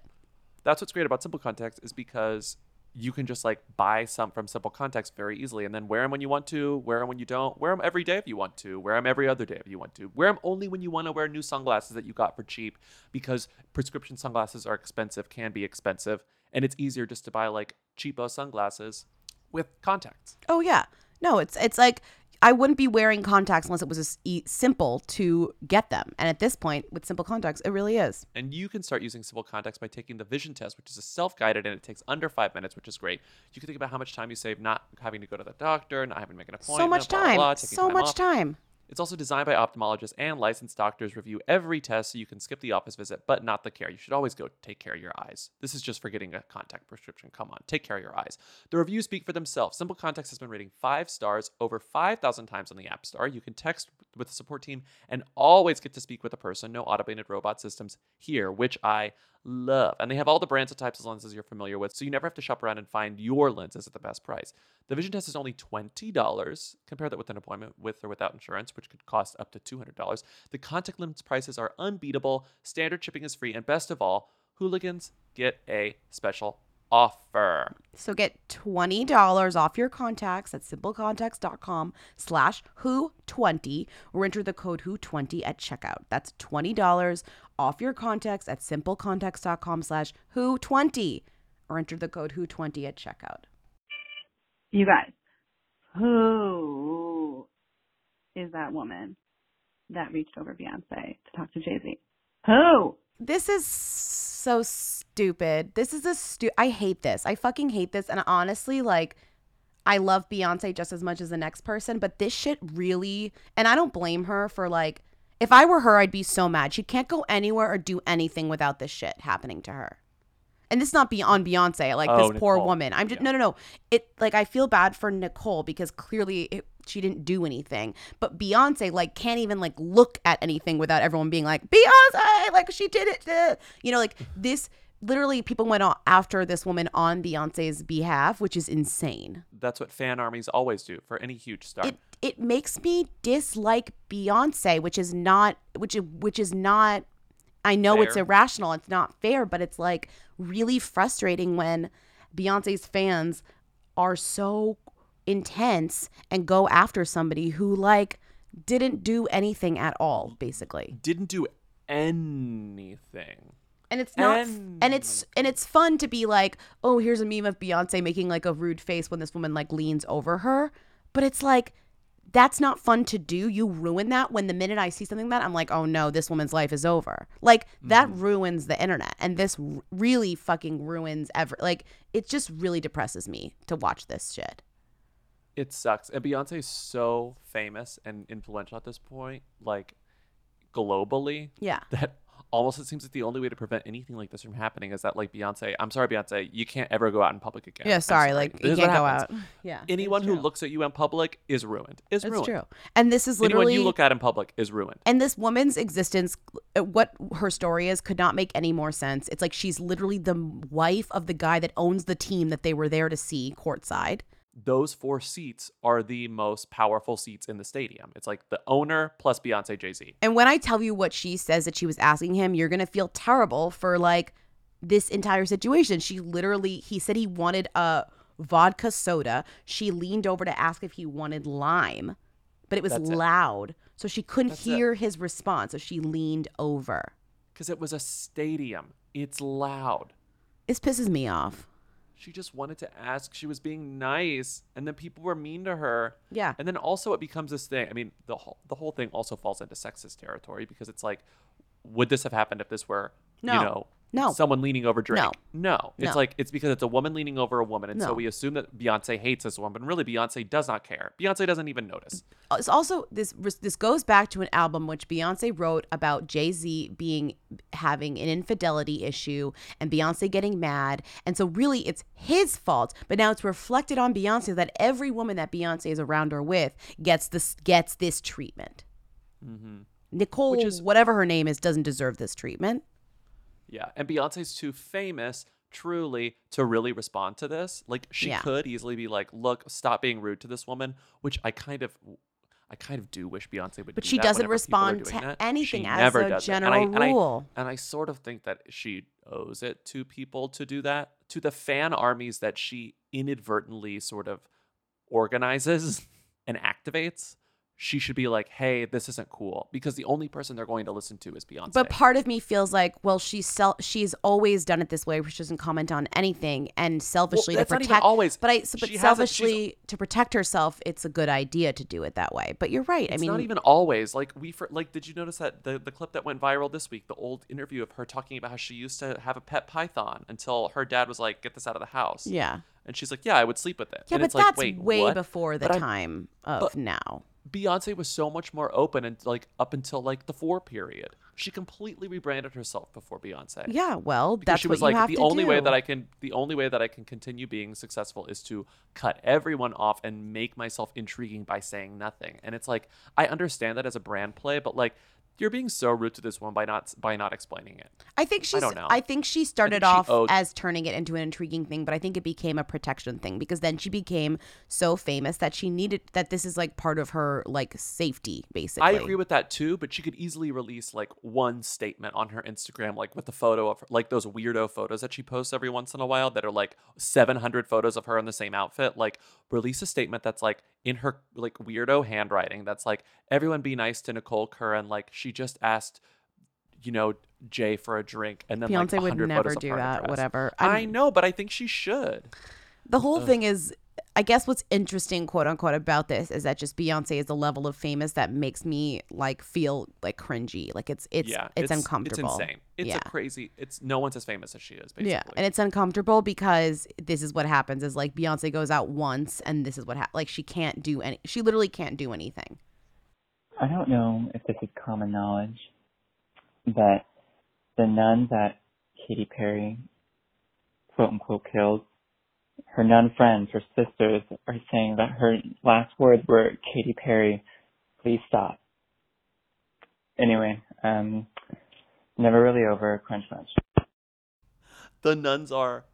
That's what's great about simple contacts is because you can just like buy some from simple contacts very easily and then wear them when you want to, wear them when you don't, wear them every day if you want to, wear them every other day if you want to, wear them only when you want to wear new sunglasses that you got for cheap because prescription sunglasses are expensive, can be expensive, and it's easier just to buy like cheapo sunglasses with contacts. Oh yeah. No, it's it's like I wouldn't be wearing contacts unless it was as simple to get them. And at this point, with simple contacts, it really is. And you can start using simple contacts by taking the vision test, which is a self-guided and it takes under five minutes, which is great. You can think about how much time you save not having to go to the doctor, not having to make an appointment. So much blah, blah, time. blah, taking so much off. time. It's also designed by ophthalmologists and licensed doctors review every test so you can skip the office visit, but not the care. You should always go take care of your eyes. This is just for getting a contact prescription. Come on, take care of your eyes. The reviews speak for themselves. Simple Contacts has been rating five stars over 5,000 times on the App Store. You can text with the support team and always get to speak with a person. No automated robot systems here, which I love. And they have all the brands and types of lenses you're familiar with, so you never have to shop around and find your lenses at the best price. The vision test is only $20. Compare that with an appointment with or without insurance, which could cost up to $200. The contact lens prices are unbeatable, standard shipping is free, and best of all, hooligans get a special offer. So get $20 off your contacts at simplecontacts.com slash who20 or enter the code who20 at checkout. That's $20 off your contacts at simplecontacts.com slash who20 or enter the code who20 at checkout. You guys, who is that woman that reached over Beyonce to talk to Jay Z? Who? This is so stupid. This is a stu I hate this. I fucking hate this. And honestly, like, I love Beyonce just as much as the next person, but this shit really, and I don't blame her for like, if I were her, I'd be so mad. She can't go anywhere or do anything without this shit happening to her. And this is not beyond Beyonce, like Oh, this poor woman. I'm just no, no, no. It like I feel bad for Nicole because clearly it, she didn't do anything. But Beyonce like can't even like look at anything without everyone being like Beyonce, like she did it. uh," You know, like this. Literally, people went on after this woman on Beyonce's behalf, which is insane. That's what fan armies always do for any huge star. It it makes me dislike Beyonce, which is not which is- which is not. I know it's irrational. It's not fair, but it's like really frustrating when Beyonce's fans are so intense and go after somebody who like didn't do anything at all, basically. Didn't do anything. And it's not And- and it's and it's fun to be like, "Oh, here's a meme of Beyonce making like a rude face when this woman like leans over her." But it's like that's not fun to do. You ruin that when the minute I see something like that I'm like, "Oh no, this woman's life is over." Like that mm-hmm. ruins the internet and this r- really fucking ruins ever like it just really depresses me to watch this shit. It sucks. And Beyonce is so famous and influential at this point, like globally. Yeah. That almost it seems like the only way to prevent anything like this from happening is that like Beyonce, I'm sorry, Beyonce, you can't ever go out in public again. Yeah, I'm sorry, like, This you can't go happens. out. Yeah, Anyone who looks at you in public is ruined. Is It's ruined. true. And this is literally Anyone you look at in public is ruined. And this woman's existence, uh, what her story is, could not make any more sense. It's like she's literally the wife of the guy that owns the team that they were there to see courtside. Those four seats are the most powerful seats in the stadium. It's like the owner plus Beyonce, Jay Z. And when I tell you what she says that she was asking him, you're going to feel terrible for like this entire situation. She literally, he said he wanted a vodka soda. She leaned over to ask if he wanted lime, but it was That's it. loud. So she couldn't That's it. hear his response. So she leaned over. Because it was a stadium. It's loud. This pisses me off. She just wanted to ask. She was being nice, and then people were mean to her. Yeah. And then also it becomes this thing. I mean, the whole the whole thing also falls into sexist territory because it's like, would this have happened if this were, No. you know, No. someone leaning over Drake? No. No. It's No. like it's because it's a woman leaning over a woman, and No. so we assume that Beyonce hates this woman. But really, Beyonce does not care. Beyonce doesn't even notice. it's also this this goes back to an album which Beyonce wrote about Jay Z being having an infidelity issue and Beyonce getting mad, and so really it's his fault. But now it's reflected on Beyonce that every woman that Beyonce is around or with gets this gets this treatment. Mm-hmm. Nicole, Which is- whatever her name is, doesn't deserve this treatment. Yeah, and Beyonce's too famous truly to really respond to this. Like she Yeah. could easily be like, "Look, stop being rude to this woman," which I kind of I kind of do wish Beyonce would But do she doesn't whenever people are respond to that. anything She as a general and I, and rule. I, and I sort of think that she owes it to people to do that, to the fan armies that she inadvertently sort of organizes and activates. She should be like, "Hey, this isn't cool," because the only person they're going to listen to is Beyonce. But part of me feels like, well, she's sel- she's always done it this way, where she doesn't comment on anything, and selfishly that's to protect. always. But I, so, but She has it- she's- selfishly to protect herself, it's a good idea to do it that way. But you're right. I mean It's not even always like we for like. Did you notice that the the clip that went viral this week, the old interview of her talking about how she used to have a pet python until her dad was like, "Get this out of the house." Yeah. and she's like, "Yeah, I would sleep with it." yeah, and but it's like, that's way what? before the But I'm- time of but now. Beyonce was so much more open and like up until like the four period. She completely rebranded herself before Beyonce. Yeah, well, because that's she what was you like the only way that I can the only way that I can continue being successful is to cut everyone off and make myself intriguing by saying nothing. And it's like I understand that as a brand play, but like you're being so rude to this one by not by not explaining it. I think she's. I, don't know. I think she started she off owed- as turning it into an intriguing thing, but I think it became a protection thing because then she became so famous that she needed that this is like part of her like safety, basically. I agree with that too, but she could easily release like one statement on her Instagram, like with the photo of like those weirdo photos that she posts every once in a while that are like 700 photos of her in the same outfit. Like, release a statement that's like in her like weirdo handwriting that's like, everyone be nice to Nicole Curran. Like, she just asked, you know, Jay for a drink. And then like Beyonce would never do her in a that, dress. whatever. I I'm- know, but I think she should. The whole Ugh. thing is, I guess what's interesting, quote unquote, about this is that just Beyonce is a level of famous that makes me like feel like cringy. Like it's it's yeah, it's, uncomfortable. It's insane. It's yeah. a crazy. It's no one's as famous as she is. Basically. Yeah, and it's uncomfortable because this is what happens: is like Beyonce goes out once, and this is what ha- like she can't do any. She literally can't do anything. I don't know if this is common knowledge, but the nun that Katy Perry quote unquote killed, her nun friends, her sisters, are saying that her last words were, Katy Perry, please stop. Anyway, um, never really over crunch lunch. the nuns are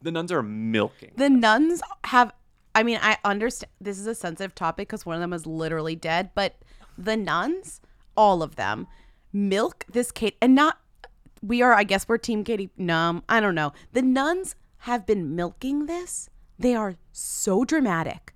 the nuns are milking The nuns have. I mean, I understand this is a sensitive topic because one of them is literally dead, but the nuns, all of them, milk this Kate, and not. We are, I guess, we're Team Katie. Num, I don't know. The nuns have been milking this. They are so dramatic.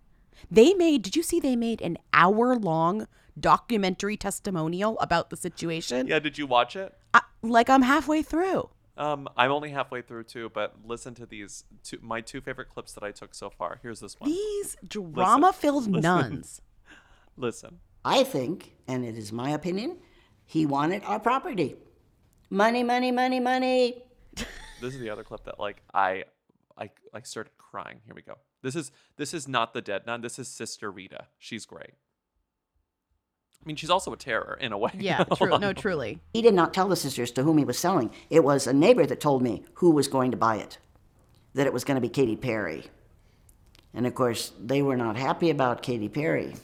They made, did you see they made an hour long documentary testimonial about the situation? Yeah, did you watch it? I, like I'm halfway through. Um, I'm only halfway through too, but listen to these two my two favorite clips that I took so far. Here's this one. These drama filled nuns. Listen. I think, and it is my opinion, he wanted our property. Money, money, money, money. This is the other clip that like I I I started crying. Here we go. This is this is not the dead nun. This is Sister Rita. She's great. I mean, she's also a terror in a way. Yeah, true. No, truly. He did not tell the sisters to whom he was selling. It was a neighbor that told me who was going to buy it, that it was going to be Katy Perry. And of course, they were not happy about Katy Perry.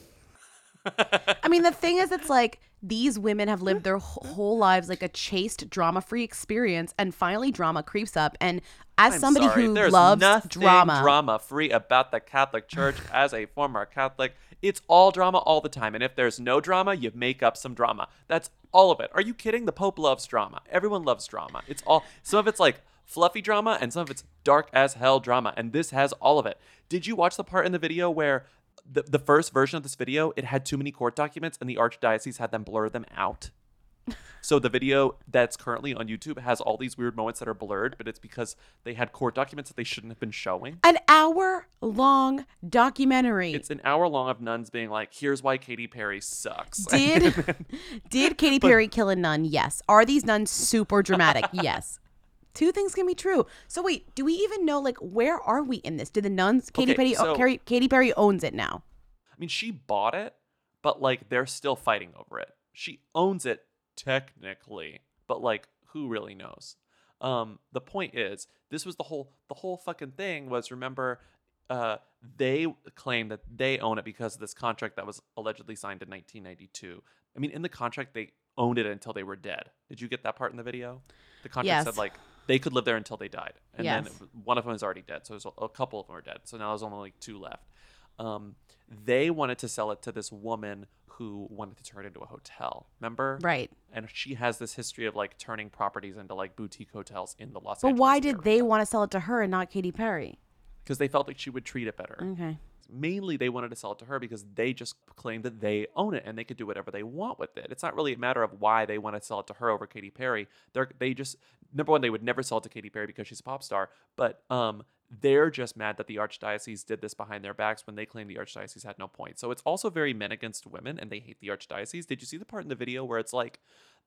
I mean, the thing is, it's like these women have lived their whole lives like a chaste, drama free experience, and finally, drama creeps up. And as I'm somebody sorry, who loves drama, drama free about the Catholic Church. As a former Catholic, it's all drama all the time. And if there's no drama, you make up some drama. That's all of it. Are you kidding? The Pope loves drama. Everyone loves drama. It's all some of it's like fluffy drama, and some of it's dark as hell drama. And this has all of it. Did you watch the part in the video where? The, the first version of this video, it had too many court documents and the archdiocese had them blur them out. So the video that's currently on YouTube has all these weird moments that are blurred, but it's because they had court documents that they shouldn't have been showing. an hour long documentary. It's an hour long of nuns being like, "Here's why Katy Perry sucks." Did did Katy Perry kill a nun? Yes. Are these nuns super dramatic? yes. Two things can be true. So wait, do we even know like where are we in this? Did the nuns Katy Okay, Perry so- Katy, Katy Perry owns it now? I mean, she bought it, but like they're still fighting over it. She owns it technically, but like who really knows? Um, the point is, this was the whole the whole fucking thing was remember uh, they claim that they own it because of this contract that was allegedly signed in 1992. I mean, in the contract they owned it until they were dead. Did you get that part in the video? The contract Yes. said like they could live there until they died, and Yes. then one of them is already dead. So there's a, a couple of them are dead. So now there's only like two left. Um, they wanted to sell it to this woman who wanted to turn it into a hotel. Remember? Right. And she has this history of like turning properties into like boutique hotels in the Los But Angeles But why did they want to sell it to her and not Katy Perry? because they felt like she would treat it better. Okay. Mainly, they wanted to sell it to her because they just claimed that they own it and they could do whatever they want with it. It's not really a matter of why they want to sell it to her over Katy Perry. They're they just number one, they would never sell it to Katy Perry because she's a pop star. But um, they're just mad that the archdiocese did this behind their backs when they claim the archdiocese had no point. So it's also very men against women, and they hate the archdiocese. Did you see the part in the video where it's like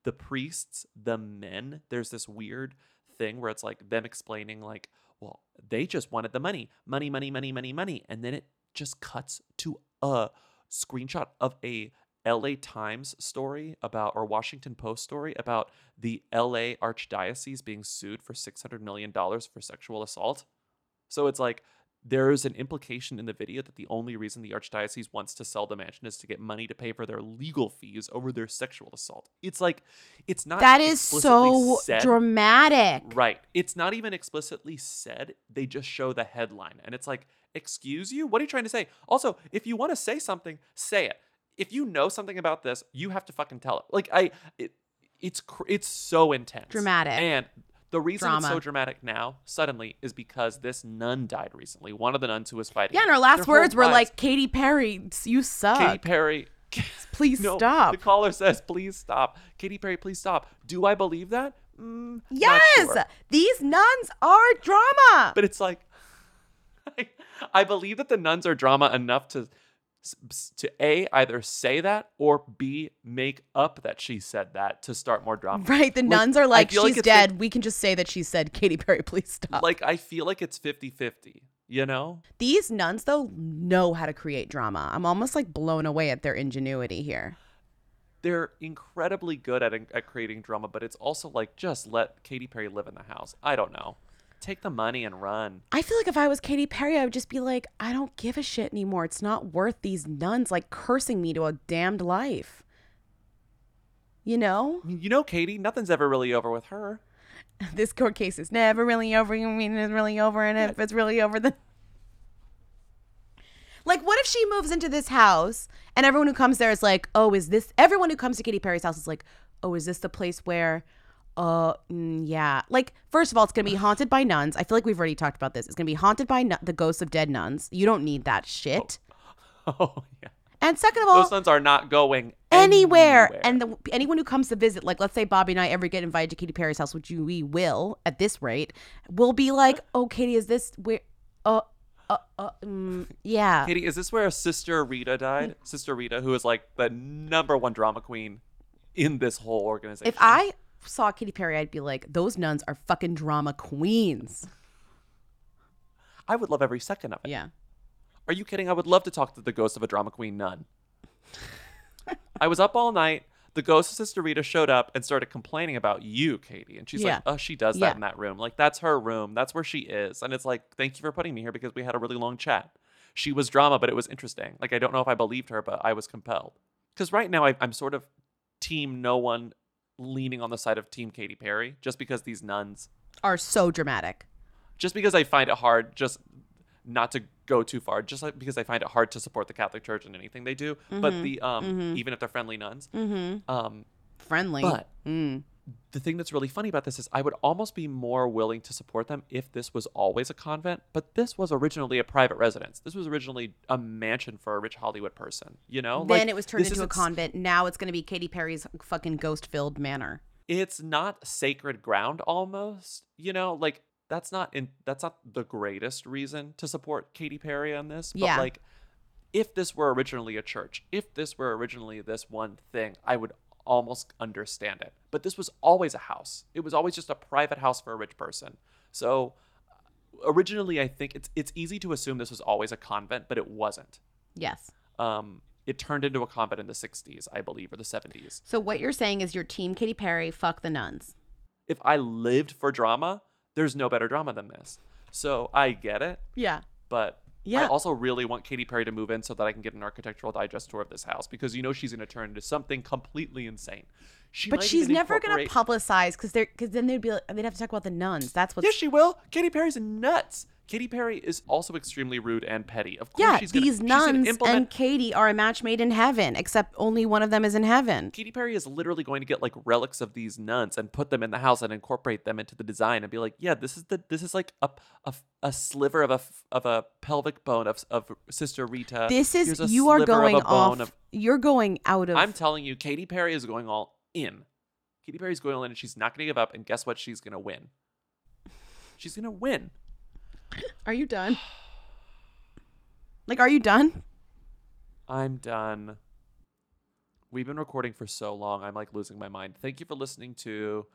the priests, the men? There's this weird thing where it's like them explaining like well they just wanted the money money money money money money and then it just cuts to a screenshot of a LA Times story about or Washington Post story about the LA archdiocese being sued for 600 million dollars for sexual assault so it's like there's an implication in the video that the only reason the archdiocese wants to sell the mansion is to get money to pay for their legal fees over their sexual assault. It's like it's not That is so said. dramatic. Right. It's not even explicitly said. They just show the headline. And it's like, excuse you? What are you trying to say? Also, if you want to say something, say it. If you know something about this, you have to fucking tell it. Like I it, it's cr- it's so intense. Dramatic. And the reason it's so dramatic now, suddenly, is because this nun died recently. One of the nuns who was fighting. Yeah, and our last Their words were lives- like, Katy Perry, you suck. Katy Perry. Please No, stop. The caller says, "Please stop." Katy Perry, please stop. Do I believe that? Mm, Yes, sure. these nuns are drama. But it's like, I, I believe that the nuns are drama enough to, to a either say that or b make up that she said that to start more drama. right, the Like, nuns are like, she's like- dead. we can just say that she said, Katy Perry, please stop. Like I feel like it's 50-50, You know? These nuns, though, know how to create drama. I'm almost like blown away at their ingenuity here. They're incredibly good at at creating drama, but it's also like just let Katy Perry live in the house. I don't know. Take the money and run. I feel like if I was Katy Perry, I would just be like, I don't give a shit anymore. It's not worth these nuns like cursing me to a damned life. You know? You know, Katie, nothing's ever really over with her. This court case is never really over. You mean it's really over? And if it's really over, then. Like, what if she moves into this house and everyone who comes there is like, oh, is this. Everyone who comes to Katy Perry's house is like, oh, is this the place where uh, mm, yeah. Like, first of all, it's gonna be haunted by nuns. I feel like we've already talked about this. It's gonna be haunted by nu- the ghosts of dead nuns. You don't need that shit. Oh yeah. And second of all, Those nuns are not going anywhere. And the, anyone who comes to visit, like let's say Bobby and I ever get invited to Katy Perry's house, which we will at this rate, will be like, "Oh, Katie, is this where? Uh, uh, uh mm, yeah." Katie, is this where Sister Rita died? Sister Rita, who is like the number one drama queen in this whole organization. If I saw Katy Perry, I'd be like, "Those nuns are fucking drama queens." I would love every second of it. Yeah. Are you kidding? I would love to talk to the ghost of a drama queen nun. I was up all night. The ghost of Sister Rita showed up and started complaining about you, Katie. And she's Yeah. like, oh, she does that Yeah. in that room. Like, that's her room. That's where she is. And it's like, thank you for putting me here because we had a really long chat. She was drama, but it was interesting. Like, I don't know if I believed her, but I was compelled. Because right now, I, I'm sort of team no one leaning on the side of team Katy Perry just because these nuns Are so dramatic. just because I find it hard just not to go too far, just like because I find it hard to support the Catholic Church in anything they do. But Mhm, the um mhm. even if they're friendly nuns, Mhm. um Friendly. But Mm. The thing that's really funny about this is I would almost be more willing to support them if this was always a convent, but this was originally a private residence. This was originally a mansion for a rich Hollywood person, you know? Then Like, it was turned into a convent. Now it's going to be Katy Perry's fucking ghost-filled manor. it's not sacred ground almost you know like that's not in that's not the greatest reason to support Katy Perry on this but Yeah. like if this were originally a church if this were originally this one thing I would almost understand it but this was always a house it was always just a private house for a rich person so originally I think it's it's easy to assume this was always a convent but it wasn't Yes. um it turned into a convent in the 60s I believe or the 70s So what you're saying is your team Katy Perry fuck the nuns. if I lived for drama, there's no better drama than this. So I get it, Yeah. but I also really want Katy Perry to move in so that I can get an architectural digest tour of this house because you know she's going to turn into something completely insane. She but she's never going to publicize because they're because then they'd be like, they'd have to talk about the nuns. That's what. Yes, she will. Katy Perry's nuts. Katy Perry is also extremely rude and petty. Of course, Yeah, she's gonna, these she's nuns implement and Katie are a match made in heaven, except only one of them is in heaven. Katy Perry is literally going to get like relics of these nuns and put them in the house and incorporate them into the design and be like, yeah, this is the this is like a a, a sliver of a of a pelvic bone of of Sister Rita. This is you are of going bone off. of- you're going out of. I'm telling you, Katy Perry is going all in. Katy Perry's going all in, and she's not going to give up. And guess what? She's going to win. She's going to win. Are you done? Like, are you done? I'm done. We've been recording for so long. I'm like losing my mind. Thank you for listening to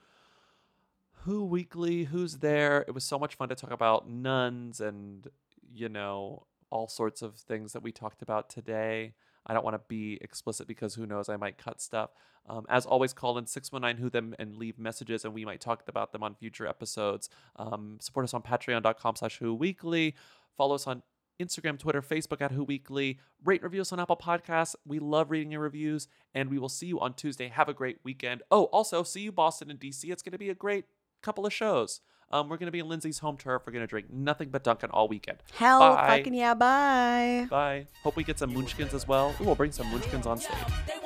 Who Weekly, Who's There. It was so much fun to talk about nuns and, you know, all sorts of things that we talked about today. I don't want to be explicit because who knows, I might cut stuff. Um, as always, call in 619 Who Them and leave messages, and we might talk about them on future episodes. Um, support us on patreon.com slash Who Weekly. Follow us on Instagram, Twitter, Facebook at Who Weekly. Rate and review us on Apple Podcasts. We love reading your reviews, and we will see you on Tuesday. Have a great weekend. Oh, also, see you Boston and DC. It's going to be a great couple of shows. Um, we're going to be in Lindsay's home turf. We're going to drink nothing but Dunkin' all weekend. Hell, Bye. fucking yeah, bye. Bye. Hope we get some munchkins as well. Ooh, we'll bring some munchkins on stage.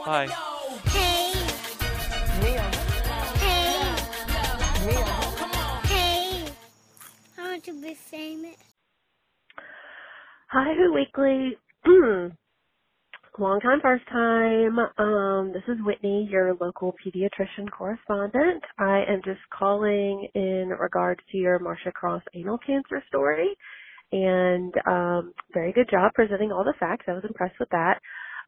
Bye. Hey. Mia. Hey. Mia. Hey. I want to be famous. Hi, Who Weekly. Long time, first time. Um, this is Whitney, your local pediatrician correspondent. I am just calling in regards to your Marcia Cross anal cancer story. And um, very good job presenting all the facts. I was impressed with that.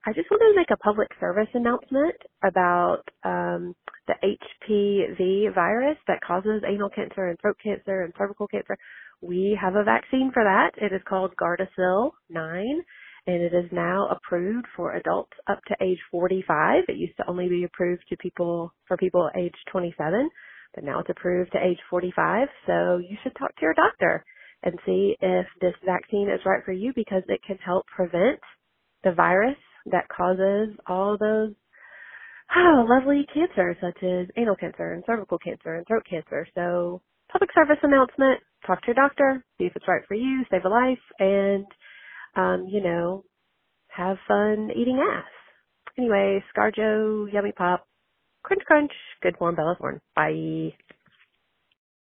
I just wanted to make a public service announcement about um, the HPV virus that causes anal cancer and throat cancer and cervical cancer. We have a vaccine for that. It is called Gardasil 9 and it is now approved for adults up to age 45. It used to only be approved to people for people age 27, but now it's approved to age 45. So you should talk to your doctor and see if this vaccine is right for you because it can help prevent the virus that causes all those oh, lovely cancers such as anal cancer and cervical cancer and throat cancer. So public service announcement, talk to your doctor, see if it's right for you, save a life, and um, you know, have fun eating ass. Anyway, Scarjo, Yummy Pop, Crunch, crunch. Good warm Bella Thorne. Bye.